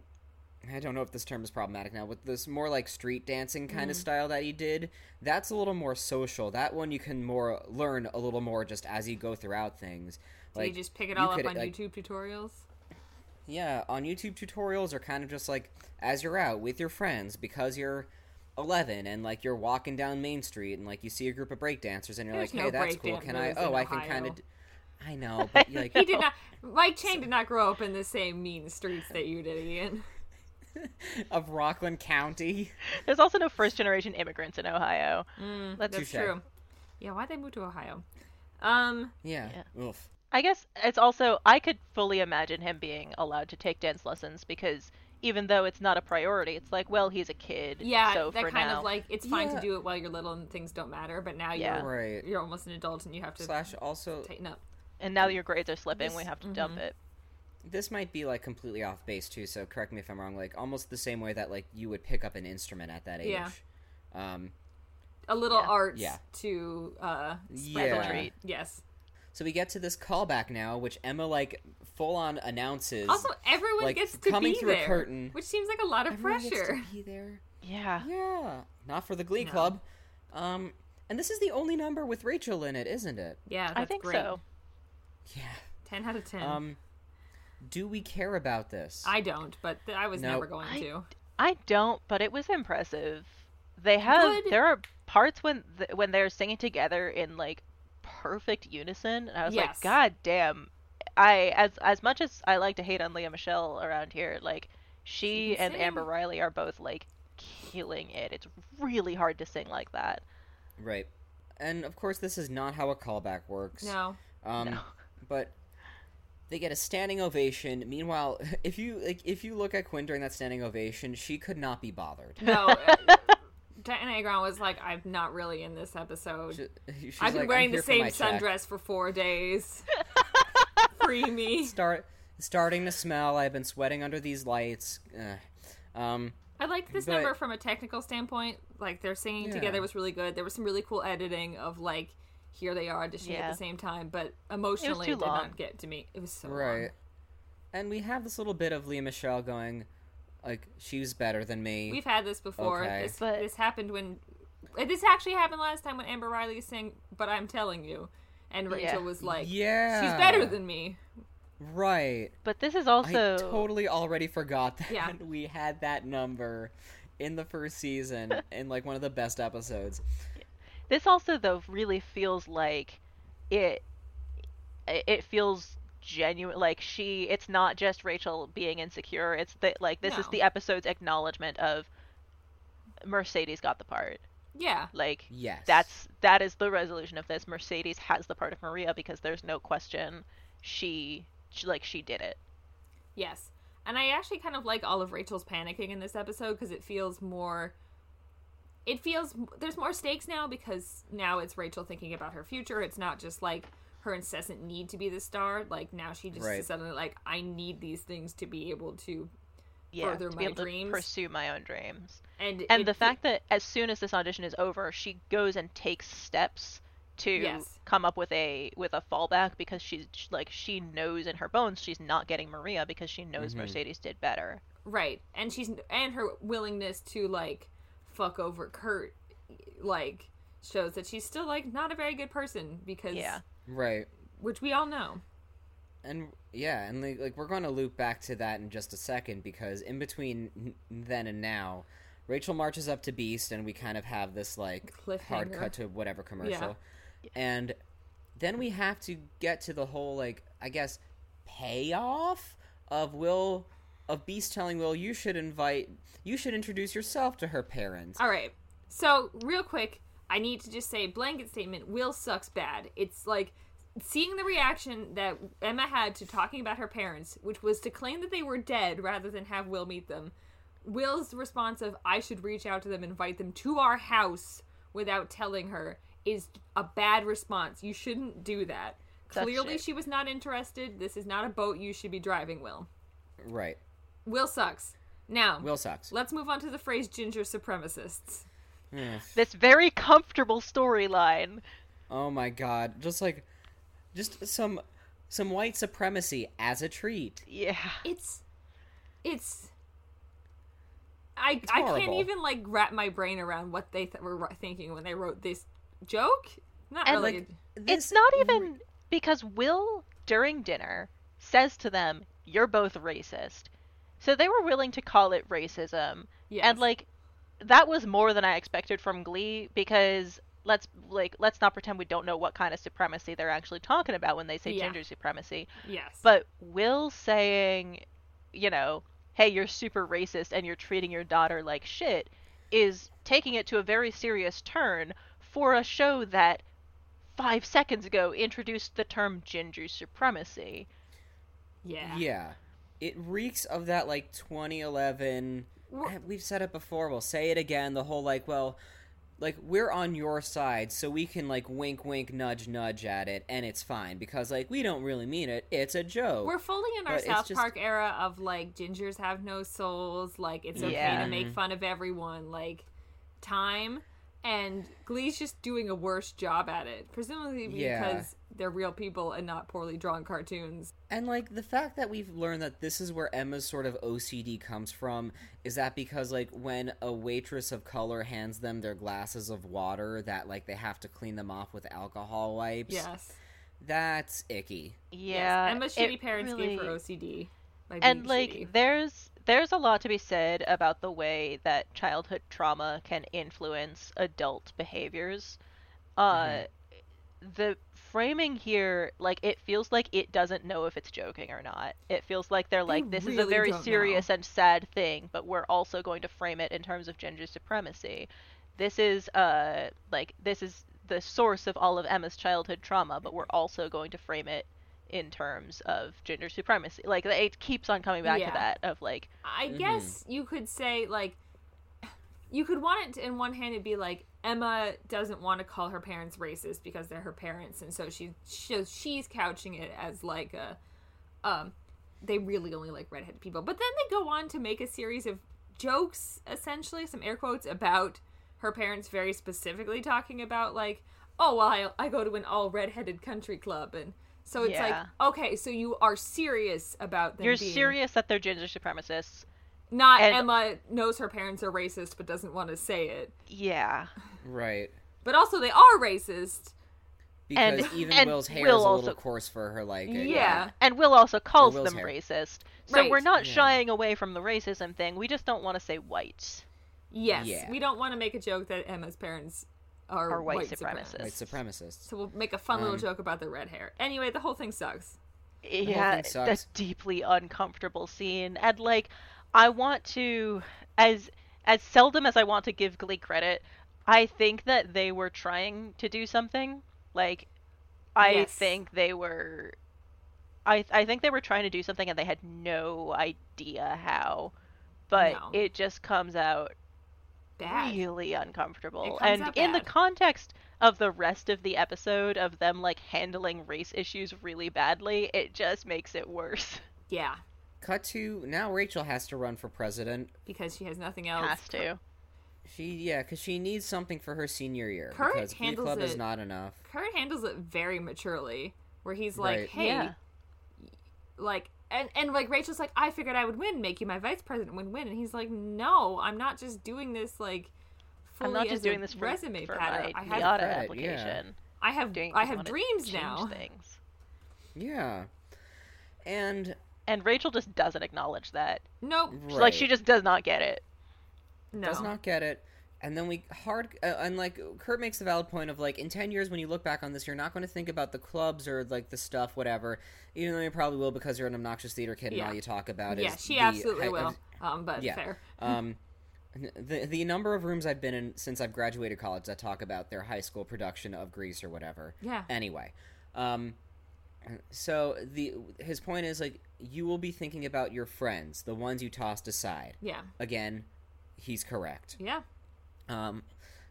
I don't know if this term is problematic now. With this more like street dancing kind Mm. of style that he did, that's a little more social. That one you can more learn a little more just as you go throughout things. Do you just pick it all up could, on like, YouTube tutorials? yeah, on YouTube tutorials are kind of just like as you're out with your friends because you're 11 and like you're walking down Main Street and like you see a group of breakdancers and you're There's like, no "Hey, that's cool. Can I Oh, I can kind of I know, [laughs] but like He did not. Mike Chang did not grow up in the same mean streets that you did, Ian. [laughs] [laughs] of Rockland County. There's also no first generation immigrants in Ohio. Mm, That's Touche. true. Yeah, why'd they move to Ohio? Um, Yeah. Oof. I guess it's also I could fully imagine him being allowed to take dance lessons because even though it's not a priority, it's like, well, he's a kid. yeah, so that for kind now, of like it's fine Yeah. to do it while you're little and things don't matter, but now Yeah. you're Right. you're almost an adult and you have to Slash also tighten up. and now your grades are slipping, This- we have to mm-hmm. dump it. this might be like completely off base too, so correct me if I'm wrong. Like almost the same way that like you would pick up an instrument at that age. Yeah. Um A little Yeah. art Yeah. to uh spread Yeah. the Treat. Yes. so we get to this callback now, which Emma like full on announces Also, everyone like, gets to coming be through a there, curtain. which seems like a lot of Everyone gets to pressure. be there. Yeah. Yeah, not for the Glee No. Club. Um, and this is the only number with Rachel in it, isn't it? Yeah, that's I think great. so. Yeah. Ten out of ten. Um, do we care about this? I don't, but th- I was No. never going I- to. I don't, but it was impressive. They have Good. there are parts when th- when they're singing together in like perfect unison, and I was Yes. like, God damn! I as as much as I like to hate on Lea Michele around here, like she She and Amber. Riley are both like killing it. It's really hard to sing like that. Right. And of course, this is not how a callback works. No. Um, No. but they get a standing ovation. Meanwhile, [laughs] if you like, if you look at Quinn during that standing ovation, she could not be bothered. No. [laughs] uh, Dianna Agron was like, I'm not really in this episode. She- I've been like, wearing the same my check." sundress for four days. [laughs] Free me. [laughs] Start starting to smell. I've been sweating under these lights. Ugh. Um, I liked this But- number from a technical standpoint. Like their singing Yeah. together was really good. There was some really cool editing of like here they are auditioning at the same time, but emotionally too it did long. not get to me. It was so right. long. And we have this little bit of Lea Michele going, like she's better than me. We've had this before. Okay. This, But- this happened when this actually happened last time when Amber Riley sang "But I'm Telling You," and Rachel Yeah. was like, yeah, "She's better than me." right. But this is also I totally already forgot that Yeah. [laughs] we had that number in the first season [laughs] in like one of the best episodes. This also though really feels like it it it feels genuine like she it's not just Rachel being insecure it's that like this is the episode's acknowledgement of Mercedes got the part Yeah, like Yes, that's that is the resolution of this Mercedes has the part of Maria because there's no question she, she like she did it yes. And I actually kind of like all of Rachel's panicking in this episode because it feels more. It feels there's more stakes now because now it's Rachel thinking about her future. It's not just like her incessant need to be the star. Like now she just Right. is suddenly like I need these things to be able to yeah Further to be able dreams. to pursue my own dreams and and it the fe- fact that as soon as this audition is over she goes and takes steps to Yes. come up with a with a fallback because she's like she knows in her bones she's not getting maria because she knows Mhm. mercedes did better Right. And she's and her willingness to like fuck over Kurt like shows that she's still like not a very good person because Yeah. right. which we all know. And yeah, and like, like we're going to loop back to that in just a second because in between then and now, Rachel marches up to Beiste, and we kind of have this like hard cut to whatever commercial, and then we have to get to the whole like I guess payoff of Will of Beiste telling Will you should invite you should introduce yourself to her parents. All right. So, real quick, I need to just say blanket statement, Will sucks bad. It's like seeing the reaction that Emma had to talking about her parents, which was to claim that they were dead rather than have Will meet them. Will's response of I should reach out to them and invite them to our house without telling her is a bad response. You shouldn't do that. Suck Clearly, shit. she was not interested. This is not a boat you should be driving, Will. Right. Will sucks. Now, Will sucks. let's move on to the phrase ginger supremacists. Eh. This very comfortable storyline. Oh my god. Just like just some some white supremacy as a treat. Yeah. It's. It's. I, I can't even like wrap my brain around what they th- were thinking when they wrote this joke. Not And, really. like, It's not even because Will, during dinner, says to them, You're both racist. So they were willing to call it racism. yes. And, like, that was more than I expected from Glee because let's like let's not pretend we don't know what kind of supremacy they're actually talking about when they say Yeah. ginger supremacy. yes. But Will saying, you know, hey, you're super racist and you're treating your daughter like shit is taking it to a very serious turn for a show that five seconds ago introduced the term ginger supremacy. yeah. Yeah. It reeks of that like 2011 Wha- eh, we've said it before, we'll say it again, the whole like, well, like we're on your side so we can like wink wink nudge nudge at it and it's fine because like we don't really mean it. It's a joke. We're fully in our But it's South just- Park era of like gingers have no souls, like it's okay Yeah. to make fun of everyone, like time. And Glee's just doing a worse job at it, presumably Yeah. because they're real people and not poorly drawn cartoons. And like the fact that we've learned that this is where Emma's sort of OCD comes from is that because like when a waitress of color hands them their glasses of water that like they have to clean them off with alcohol wipes. Yes. That's icky. Yeah. Yes. Emma's it shitty parents really- gave her OCD. And being like shitty. there's there's a lot to be said about the way that childhood trauma can influence adult behaviors. Uh the framing here like it feels like it doesn't know if it's joking or not. It feels like they're like this is a very serious and sad thing but we're also going to frame it in terms of ginger supremacy. This is uh like this is the source of all of emma's childhood trauma but we're also going to frame it in terms of ginger supremacy. Like it keeps on coming back Yeah. to that of like I Mhm. guess you could say like you could want it to, in one hand it'd be like Emma doesn't want to call her parents racist because they're her parents and so she so she's couching it as like a um they really only like redheaded people. But then they go on to make a series of jokes essentially some air quotes about her parents very specifically talking about like oh well I, I go to an all redheaded country club and so it's Yeah. like okay so you are serious about them you're being serious that they're ginger supremacists. not And- Emma knows her parents are racist but doesn't want to say it. Yeah. Right. But also they are racist. Because And- even and Will's hair Will is a also- little coarse for her liking. Yeah. And Will also calls them hair. racist. So Right. we're not Yeah. shying away from the racism thing. We just don't want to say white. Yes. Yeah. We don't want to make a joke that Emma's parents are, Are white supremacists. White supremacists. So we'll make a fun little Um, joke about the red hair. Anyway, the whole thing sucks. yeah, thing that sucks. deeply uncomfortable scene. And like I want to as as seldom as I want to give Glee credit, I think that they were trying to do something. Like I Yes. think they were I I think they were trying to do something and they had no idea how. But No. it just comes out Bad. really uncomfortable. It comes And out in the context of the rest of the episode of them like handling race issues really badly, it just makes it worse. Yeah. Cut to now Rachel has to run for president. Because she has nothing else. Has to. She yeah, because she needs something for her senior year. Kurt because Glee handles Club is it- not enough. Kurt handles it very maturely. Where he's like, Right. hey, Yeah. like and and like Rachel's like I figured I would win, make you my vice president win win, and he's like, no, I'm not just doing this like. Fully I'm not as just a doing this for, resume for pattern. my I have NYADA credit, application. I have Doing it I 'cause have wanna dreams now. Things. Yeah. And And Rachel just doesn't acknowledge that. Nope, She's Like she just does not get it. no. does not get it. And then we hard uh, and like Kurt makes the valid point of like in ten years when you look back on this, you're not going to think about the clubs or like the stuff, whatever. Even though you probably will because you're an obnoxious theater kid and Yeah. all you talk about Yeah, is Yeah, she the absolutely hi- will. Um, but yeah. fair. [laughs] um, the the number of rooms I've been in since I've graduated college that talk about their high school production of Grease or whatever. Yeah. Anyway, um, so the his point is like you will be thinking about your friends, the ones you tossed aside. Yeah. Again, he's correct. Yeah. Um,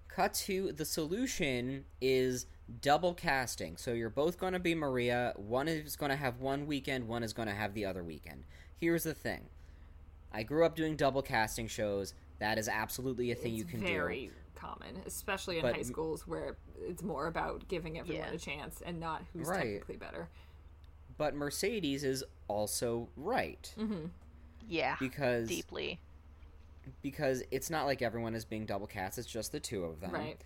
Cut to the solution is double casting. So you're both going to be Maria. One is going to have one weekend, one is going to have the other weekend. Here's the thing I grew up doing double casting shows. That is absolutely a thing it's you can very do. Very common, especially in But high schools where it's more about giving everyone Yeah. a chance and not who's Right. technically better. But Mercedes is also right Yeah. because Deeply. Because it's not like everyone is being double cast. It's just the two of them. Right.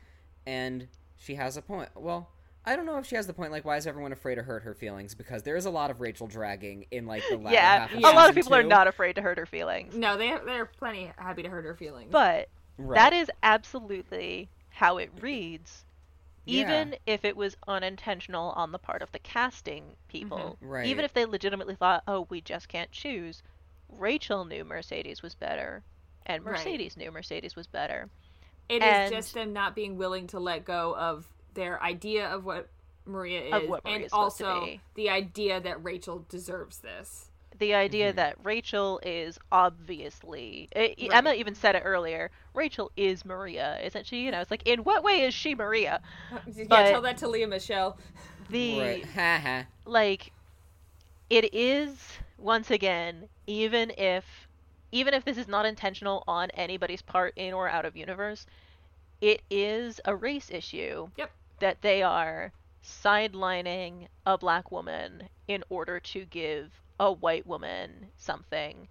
and she has a point. Well, I don't know if she has the point. Like, why is everyone afraid to hurt her feelings? Because there is a lot of Rachel dragging in like the latter Yeah. half. Of A lot of season people are not afraid to hurt her feelings. No, they they're plenty happy to hurt her feelings. But Right. that is absolutely how it reads. Yeah. Even if it was unintentional on the part of the casting people. Mhm. Right. Even if they legitimately thought, oh, we just can't choose. Rachel knew Mercedes was better. And Right. Mercedes knew Mercedes was better. It is and- just them not being willing to let go of their idea of what Maria is, Of what Maria and is also the idea that Rachel deserves this. The idea Mm-hmm. that Rachel is obviously. eh, Right. Emma even said it earlier. Rachel is Maria, isn't she? You know, it's like, in what way is she Maria? [laughs] yeah, But- tell that to Lea Michele. The. Right. [laughs] Ha ha. like it is once again even if even if this is not intentional on anybody's part in or out of universe it is a race issue Yep. that they are sidelining a black woman in order to give a white woman something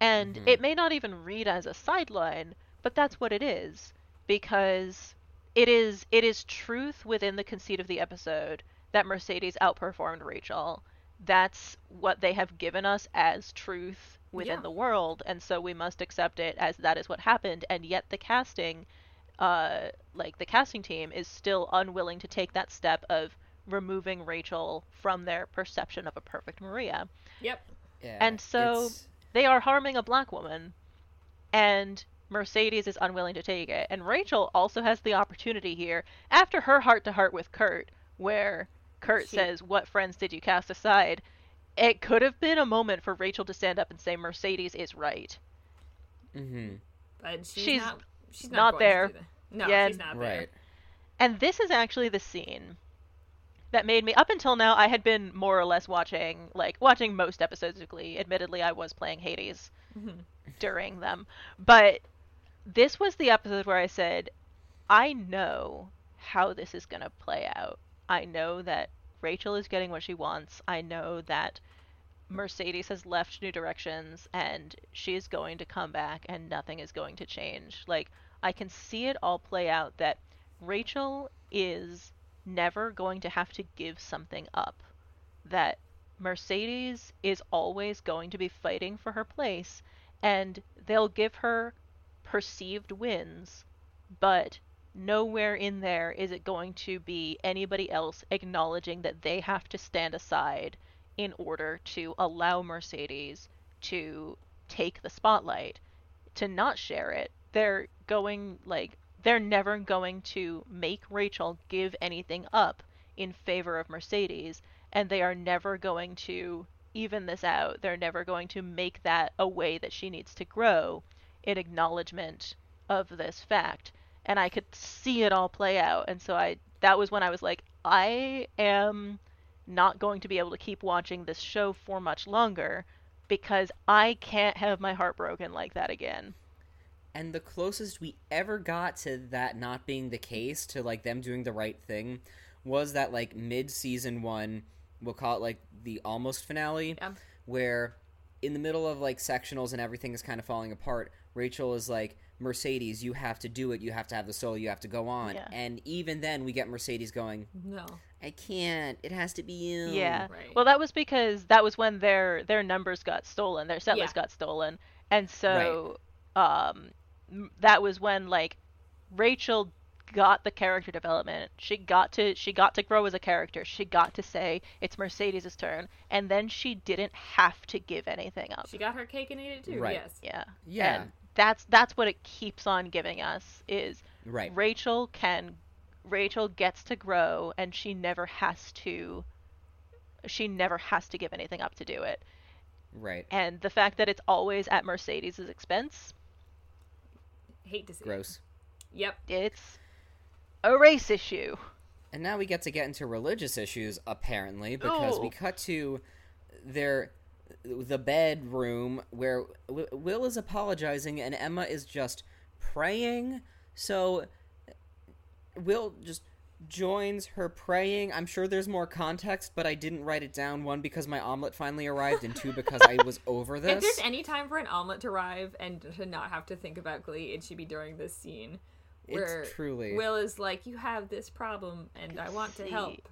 and Mhm. it may not even read as a sideline but that's what it is because it is it is truth within the conceit of the episode that Mercedes outperformed Rachel. That's what they have given us as truth within Yeah. the world, and so we must accept it as that is what happened. And yet the casting, uh, like the casting team, is still unwilling to take that step of removing Rachel from their perception of a perfect Maria. Yep. Yeah, And so it's- they are harming a black woman, and Mercedes is unwilling to take it. And Rachel also has the opportunity here, after her heart to heart with Kurt, where Kurt She- says, What friends did you cast aside? It could have been a moment for Rachel to stand up and say, Mercedes is right. Mhm. But she's, She's not. She's not not, there. To. No, Yeah, she's not there. Right. And this is actually the scene that made me up until now I had been more or less watching like watching most episodes of Glee. Admittedly, I was playing Hades during them. But this was the episode where I said, I know how this is going to play out. I know that Rachel is getting what she wants. I know that Mercedes has left New Directions and she is going to come back and nothing is going to change. Like, I can see it all play out that Rachel is never going to have to give something up. That Mercedes is always going to be fighting for her place and they'll give her perceived wins, but nowhere in there is it going to be anybody else acknowledging that they have to stand aside in order to allow Mercedes to take the spotlight, to not share it. They're going, like, they're never going to make Rachel give anything up in favor of Mercedes, and they are never going to even this out. They're never going to make that a way that she needs to grow in acknowledgement of this fact. And I could see it all play out. And so I that was when I was like, I am not going to be able to keep watching this show for much longer because I can't have my heart broken like that again. And the closest we ever got to that not being the case, to like them doing the right thing, was that like mid season one, we'll call it like the almost finale, Yeah. where in the middle of like sectionals and everything is kind of falling apart, Rachel is like, Mercedes, you have to do it. You have to have the soul. You have to go on. Yeah. And even then, we get Mercedes going, No. I can't. It has to be you. Yeah. Right. Well, that was because that was when their their numbers got stolen, their settlers Yeah. got stolen, and so um, that was when like Rachel got the character development. She got to she got to grow as a character. She got to say it's Mercedes' turn, and then she didn't have to give anything up. She got her cake and ate it too. Right. Yes. Yeah. Yeah. And that's that's what it keeps on giving us is Right. Rachel can Rachel gets to grow and she never has to she never has to give anything up to do it. Right. And the fact that it's always at Mercedes' expense, Hate to see. it. Gross. Yep. it's a race issue. And now we get to get into religious issues, apparently, because we oh. cut to their the bedroom where w- Will is apologizing and Emma is just praying. So Will just joins her praying. I'm sure there's more context, but I didn't write it down. One because my omelet finally arrived, and two because I was [laughs] over this. If this. there's any time for an omelet to arrive and to not have to think about Glee, it should be during this scene. It's Where truly. Will is like, You have this problem and I want to help.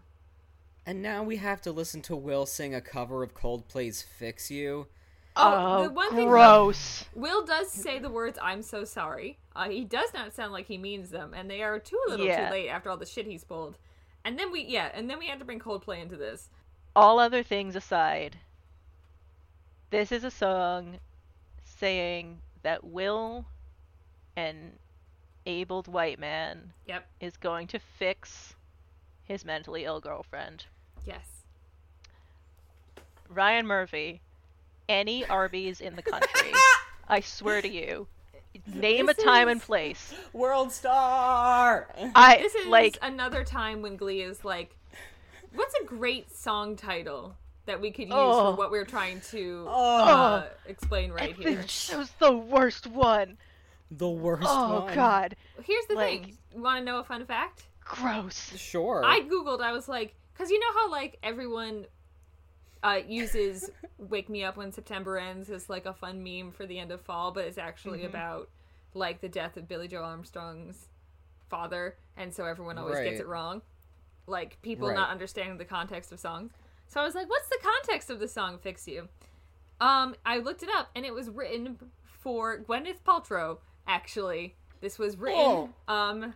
And now we have to listen to Will sing a cover of Coldplay's "Fix You." Oh, the one thing gross. Will does say the words "I'm so sorry." Uh, he does not sound like he means them, and they are too little Yeah. too late after all the shit he's pulled. And then we, yeah, and then we had to bring Coldplay into this. All other things aside, this is a song saying that Will, an abled white man, Yep. is going to fix his mentally ill girlfriend. Yes. Ryan Murphy, any Arby's in the country, I swear to you, name a time and place. World star. I This is like another time when Glee is like, "What's a great song title that we could use Oh. for what we're trying to Oh. uh, explain right here?" this was the worst one. The worst Oh one. god, Here's the like- thing. You want to know a fun fact? gross. Sure. I googled. I was like, because you know how like everyone uh, uses [laughs] "Wake Me Up When September Ends" as like a fun meme for the end of fall, but it's actually Mm-hmm. about like the death of Billie Joe Armstrong's father, and so everyone always Right. gets it wrong. Like people Right. not understanding the context of songs. So I was like, "What's the context of the song Fix You?" Um, I looked it up, and it was written for Gwyneth Paltrow. Actually, this was written um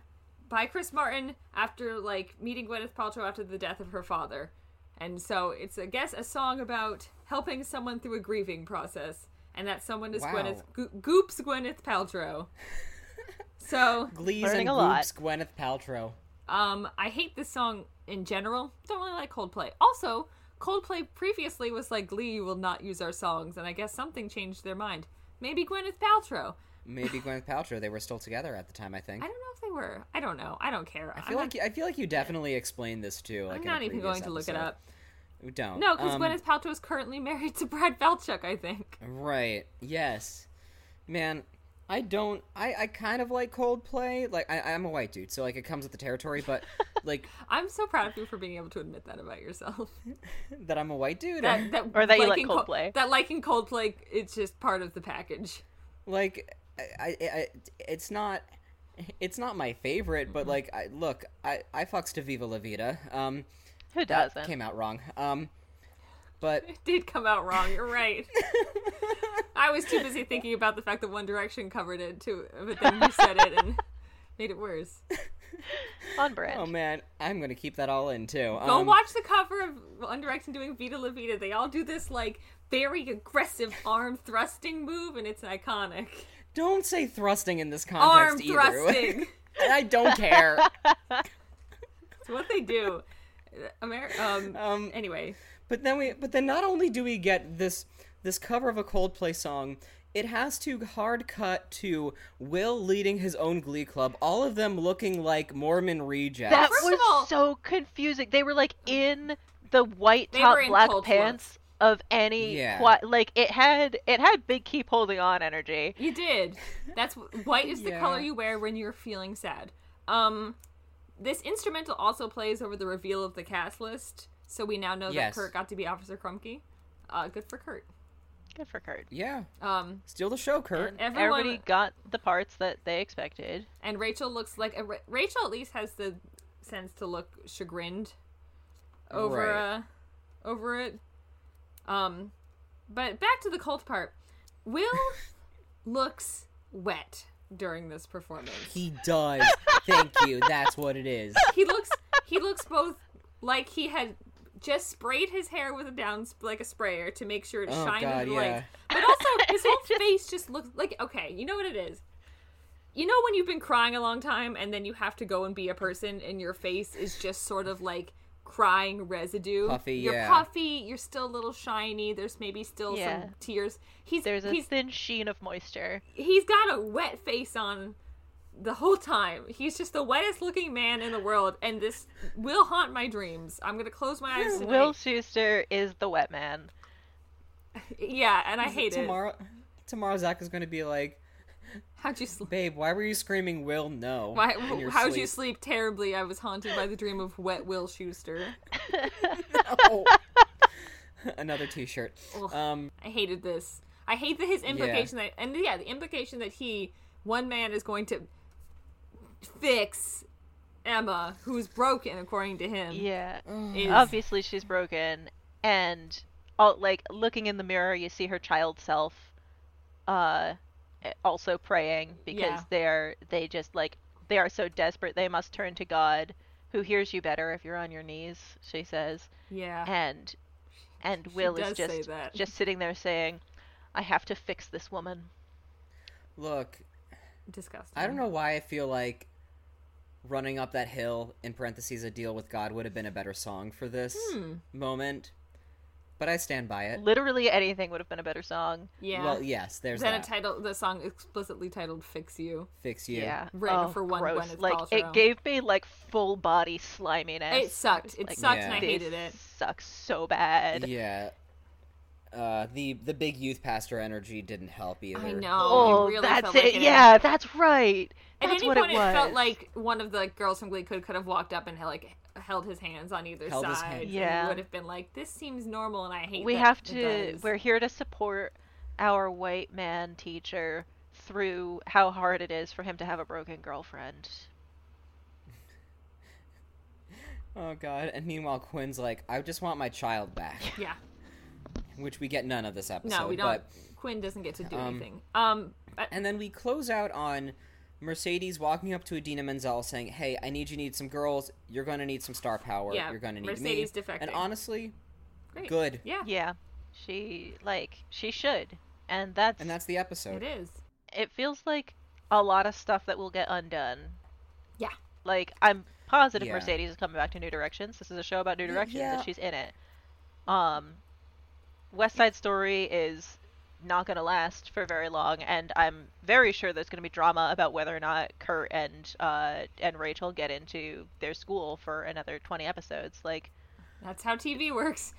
by Chris Martin after like meeting Gwyneth Paltrow after the death of her father. And so it's I guess a song about helping someone through a grieving process. And that someone is Wow. Gwyneth Go- Goops Gwyneth Paltrow. [laughs] so Glees Learning and a lot. Goops, Gwyneth Paltrow. um I hate this song in general. Don't really like Coldplay. Also, Coldplay previously was like Glee will not use our songs, and I guess something changed their mind. Maybe Gwyneth Paltrow. Maybe Gwyneth Paltrow. They were still together at the time, I think. I don't know if they were. I don't know. I don't care. I feel like you, I feel like you definitely explained this too. Like I'm not even previous going to look it episode. up. Don't. No, because Um, Gwyneth Paltrow is currently married to Brad Falchuk, I think. Right. Yes. Man, I don't. I I kind of like Coldplay. Like I I'm a white dude, so like it comes with the territory. But [laughs] like I'm so proud of you for being able to admit that about yourself. [laughs] that I'm a white dude. That, that Or that you like liking Col- Coldplay. that liking Coldplay, it's just part of the package. like I, I, I it's not it's not my favorite but like I look I I fucks to Viva La Vida um Who doesn't? came out wrong um but [laughs] It did come out wrong. You're right. [laughs] I was too busy thinking about the fact that One Direction covered it too, but then you said it and made it worse. [laughs] On brand. oh man I'm gonna keep that all in too Go um, watch the cover of One Direction doing Viva La Vida. They all do this like very aggressive arm thrusting move, and it's iconic. Don't say thrusting in this Arm context either thrusting. [laughs] I don't care [laughs] It's what they do. Amer- um, Um, anyway, But then we but then not only do we get this this cover of a Coldplay song, it has to hard cut to Will leading his own glee club, all of them looking like Mormon rejects. That First was all- so confusing. They were like in the white top black cult pants of any Yeah. qui- like it had it had big keep holding on energy. you did. That's white is the Yeah. color you wear when you're feeling sad. Um, this instrumental also plays over the reveal of the cast list, so we now know Yes. that Kurt got to be Officer Krupke. Uh, good for Kurt. Good for Kurt. yeah. Um, Steal the show, Kurt. everyone Everybody got the parts that they expected. and Rachel looks like a, Ra- Rachel at least has the sense to look chagrined over Right. uh over it. Um, but back to the cult part. Will [laughs] looks wet during this performance. He does. Thank you. That's what it is. He looks he looks both like he had just sprayed his hair with a down like a sprayer to make sure it Oh, shined God, in the yeah. light. But also his whole face just looks like okay, you know what it is. You know when you've been crying a long time and then you have to go and be a person and your face is just sort of like crying residue. Puffy, You're yeah. puffy, you're still a little shiny, there's maybe still Yeah. some tears. He's There's a he's thin sheen of moisture. he's got a wet face on the whole time. He's just the wettest looking man in the world, and this will haunt my dreams. I'm gonna close my eyes tonight. Will Schuester is the wet man. [laughs] Yeah, and I hate it. tomorrow. Tomorrow, Zach is going to be like, How'd you sleep? "Babe, why were you screaming, Will? No." Why, in how'd you sleep?" sleep terribly? I was haunted by the dream of wet Will Schuester. [laughs] Oh. [laughs] Another T-shirt. Um, I hated this. I hate the, his implication that, and yeah, the implication that he, one man, is going to fix Emma, who's broken according to him. Yeah. is- Obviously, she's broken, and all, like looking in the mirror, you see her child self, uh, also praying because Yeah. they're they just like they are so desperate they must turn to God, who hears you better if you're on your knees. She says, Yeah. and and Will is just that. just sitting there saying, "I have to fix this woman." look, Disgusting. I don't know why I feel like running up that hill in parentheses a deal with God would have been a better song for this Hmm. moment, but I stand by it. Literally anything would have been a better song. Yeah. Well, yes, there's then that. a title, the song explicitly titled "Fix You." Fix you. Yeah. Written oh, for one gross. Gwyneth Like Paltrow. it gave me like full body sliminess. It sucked. It Like, sucked, Yeah. and I hated it. Sucks so bad. Yeah. Uh, the the big youth pastor energy didn't help either. I know. Oh, really that's it. Like it. yeah, that's right. At That's any what point, it it, was. felt like one of the like, girls from Glee could could have walked up and like held his hands on either Held side. hand. Yeah. would have been like, "This seems normal," and I hate. we that have to. does. We're here to support our white man teacher through how hard it is for him to have a broken girlfriend. [laughs] Oh god. And meanwhile, Quinn's like, I just want my child back, [laughs] Yeah. [laughs] which we get none of this episode. No, we don't. But Quinn doesn't get to do um, anything. Um. but- and then we close out on Mercedes walking up to Idina Menzel saying, "Hey, I need you need some girls. You're going to need some star power. Yeah, You're going to need Mercedes me." defecting. And honestly, great. good. Yeah. Yeah, she like she should, and that's And that's the episode. It is. it feels like a lot of stuff that will get undone. Yeah. Like I'm positive Yeah. Mercedes is coming back to New Directions. This is a show about New Directions yeah. and she's in it. Um West Side Story is not going to last for very long and I'm very sure there's going to be drama about whether or not Kurt and uh and Rachel get into their school for another 20 episodes. Like That's how TV works.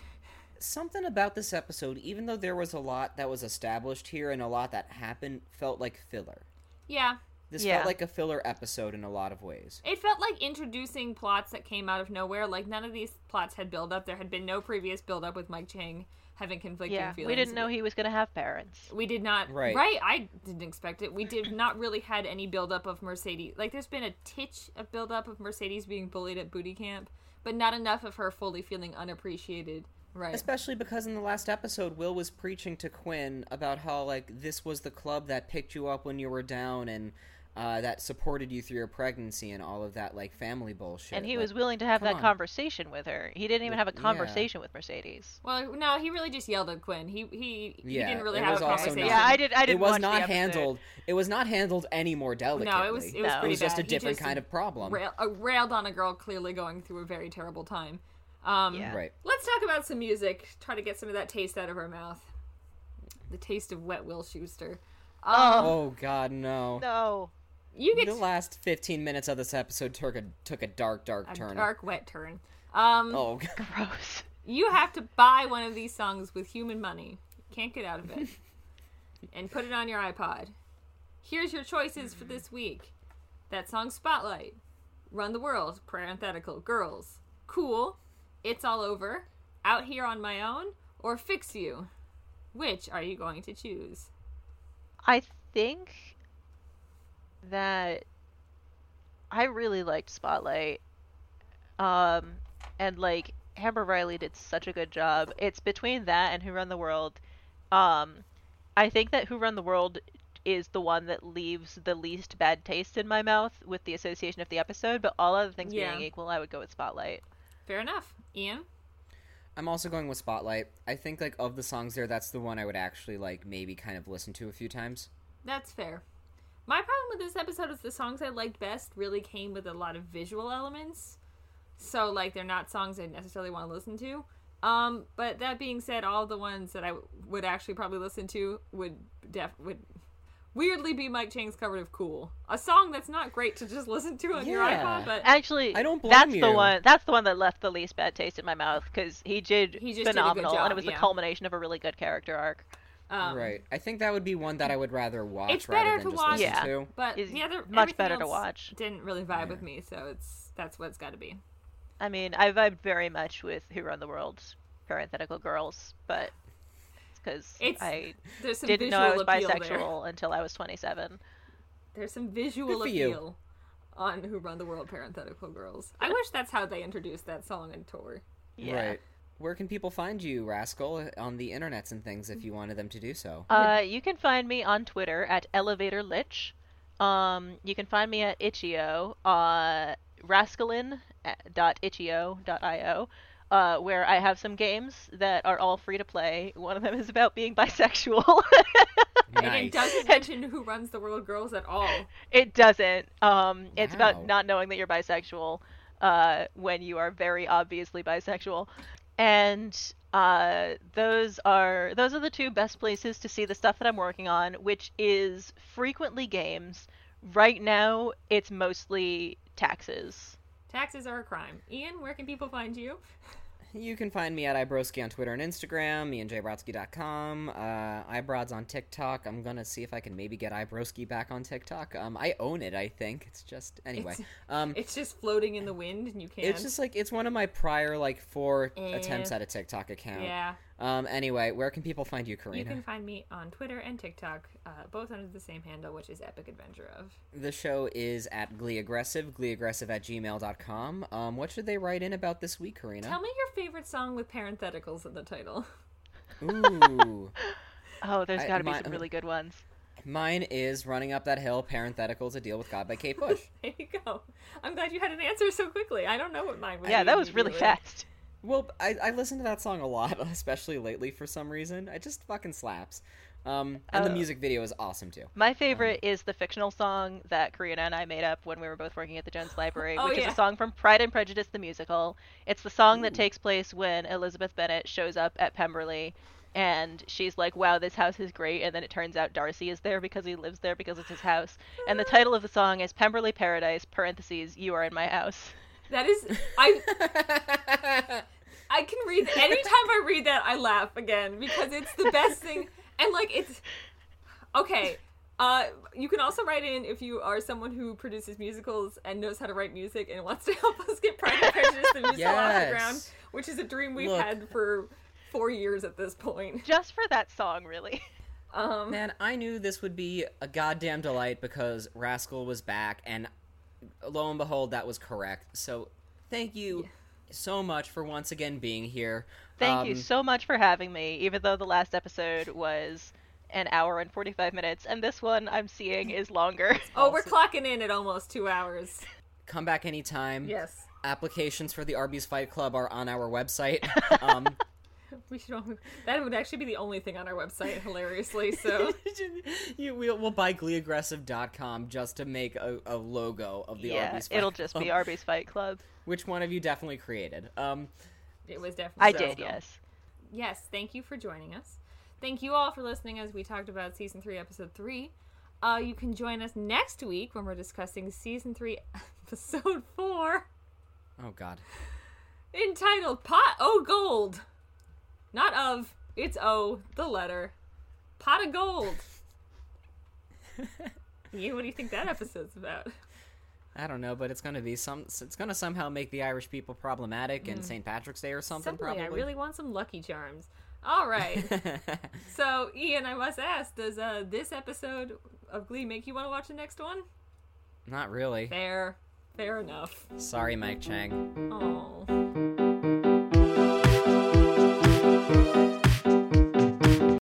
Something about this episode, even though there was a lot that was established here and a lot that happened, felt like filler. Yeah. This Yeah. felt like a filler episode in a lot of ways. It felt like introducing plots that came out of nowhere. Like none of these plots had build up. There had been no previous build up with Mike Chang having conflicting yeah, feelings. we didn't know he was going to have parents. We did not. Right. Right. I didn't expect it. We did not really had any build up of Mercedes. Like there's been a titch of build up of Mercedes being bullied at booty camp, but not enough of her fully feeling unappreciated. Right. Especially because in the last episode, Will was preaching to Quinn about how, like, this was the club that picked you up when you were down and uh, that supported you through your pregnancy and all of that, like, family bullshit. and he Like, was willing to have that on. conversation with her. He didn't even have a Yeah. conversation with Mercedes. well, no, he really just yelled at Quinn. He he, he Yeah, didn't really have a also conversation. not- Yeah, I did. I did. It was watch not handled. It was not handled any more delicately. No, it was it was No. It was just bad. a different just kind of problem. rail, uh, railed on a girl clearly going through a very terrible time. Um, Yeah. Right. Let's talk about some music. Try to get some of that taste out of her mouth. The taste of wet Will Schuester. Um, Oh God, no. No. You get The last fifteen minutes of this episode took a took a dark, dark a turn. dark wet turn. Um, Oh, [laughs] Gross. you have to buy one of these songs with human money. Can't get out of it. [laughs] and put it on your iPod. Here's your choices for this week. That song Spotlight. Run the World, parenthetical, Girls. Cool. It's All Over. Out Here on My Own. Or Fix You. Which are you going to choose? I think that I really liked Spotlight. Um, and like Amber Riley did such a good job. It's between that and Who Run the World. Um, I think that Who Run the World is the one that leaves the least bad taste in my mouth with the association of the episode. But all other things Yeah. being equal, I would go with Spotlight. Fair enough. Ian? I'm also going with Spotlight. I think like of the songs there, that's the one I would actually like maybe kind of listen to a few times. That's fair. My problem with this episode is the songs I liked best really came with a lot of visual elements. So like they're not songs I necessarily want to listen to. Um, but that being said, all the ones that I w- would actually probably listen to would def would weirdly be Mike Chang's cover of "Cool," a song that's not great to just listen to on your iPod, but Actually, I don't blame that's the you. one. That's the one that left the least bad taste in my mouth because he did He just did a good phenomenal, job, and it was yeah. the culmination of a really good character arc. Um, right. I think that would be one that I would rather watch It's rather better than to just watch. listen Yeah. to. But Is the other much everything better to watch. Didn't really vibe with me, so it's that's what it's got to be. I mean, I vibed very much with Who Run the World, parenthetical girls, but because I there's some didn't know I was appeal there. bisexual until I was 27. There's some visual for you. appeal on Who Run the World Parenthetical Girls. I wish that's how they introduced that song in tour. Yeah. Right. Where can people find you, Rascal, on the internets and things if you wanted them to do so? Uh, you can find me on Twitter at Elevator Lich. Um, you can find me at Itch.io, uh, rascalin.itch.io, uh, where I have some games that are all free to play. One of them is about being bisexual. [laughs] And it doesn't mention Who Runs the World Girls at all. it doesn't. Um, it's about not knowing that you're bisexual uh, when you are very obviously bisexual. And uh, those are those are the two best places to see the stuff that I'm working on, which is frequently games. Right now, it's mostly taxes. Taxes are a crime. Ian, where can people find you? [laughs] You can find me at iBroski on Twitter and Instagram, me and ianjbrodsky.com, uh, iBrods on TikTok. I'm gonna see if I can maybe get iBroski back on TikTok. Um, I own it, I think. It's just anyway. It's- um, It's just floating in the wind, and you can't. it's just like it's one of my prior like four Eh. attempts at a TikTok account. yeah. Um, anyway, where can people find you, Karina? You can find me on Twitter and TikTok, uh, both under the same handle, which is Epic Adventure of. The show is at Glee Aggressive, gleeaggressive at gmail.com. Um, what should they write in about this week, Karina? Tell me your favorite song with parentheticals in the title. Ooh. [laughs] Oh, there's got to be my- some really good ones. Mine is Running Up That Hill, Parenthetical to Deal with God by Kate Bush. [laughs] There you go. I'm glad you had an answer so quickly. I don't know what mine was. Yeah, that was really immediately. fast. Well, I, I listen to that song a lot, [laughs] especially lately for some reason. It just fucking slaps. Um, and the Oh. music video is awesome too. My favorite um, is the fictional song that Karina and I made up when we were both working at the Jones Library, [laughs] Oh, which yeah. is a song from Pride and Prejudice the musical. It's the song that takes place when Elizabeth Bennet shows up at Pemberley and she's like, "Wow, this house is great." And then it turns out Darcy is there because he lives there because it's his house. And the ah. title of the song is Pemberley Paradise (parentheses You are in my house). [laughs] That is, I I can read anytime I read that I laugh again because it's the best thing and like it's okay. Uh, you can also write in if you are someone who produces musicals and knows how to write music and wants to help [laughs] us get Pride and Prejudice the musical off the ground, which is a dream we've Look. had for four years at this point. Just for that song, really. Um, Man, I knew this would be a goddamn delight because Rascal was back, and lo and behold, that was correct. So, thank you so much for once again being here. Thank you Um, so much for having me, even though the last episode was an hour and 45 minutes, and this one I'm seeing is longer. [laughs] oh, we're clocking in at almost two hours. Come back anytime. Yes, Applications for the Arby's Fight Club are on our website. [laughs] Um, we should. Only, that would actually be the only thing on our website, hilariously. So. [laughs] you, we'll, we'll buy gleeaggressive.com just to make a, a logo of the yeah, Arby's Fight it'll just Club, be Arby's Fight Club. Which one of you definitely created? Um, It was definitely. I so. did, yes. Yes, thank you for joining us. Thank you all for listening as we talked about season three, episode three. Uh, you can join us next week when we're discussing season three, [laughs] episode four, oh, God. entitled "Pot O Gold." Not of, it's O, the letter. Pot of gold. [laughs] you, what do you think that episode's about? I don't know, but it's gonna be some. It's gonna somehow make the Irish people problematic and St. Patrick's Day or something. Suddenly, probably. I really want some Lucky Charms. All right. [laughs] so, Ian, I must ask, does uh, this episode of Glee make you want to watch the next one? Not really. Fair. Fair enough. Sorry, Mike Chang. Oh.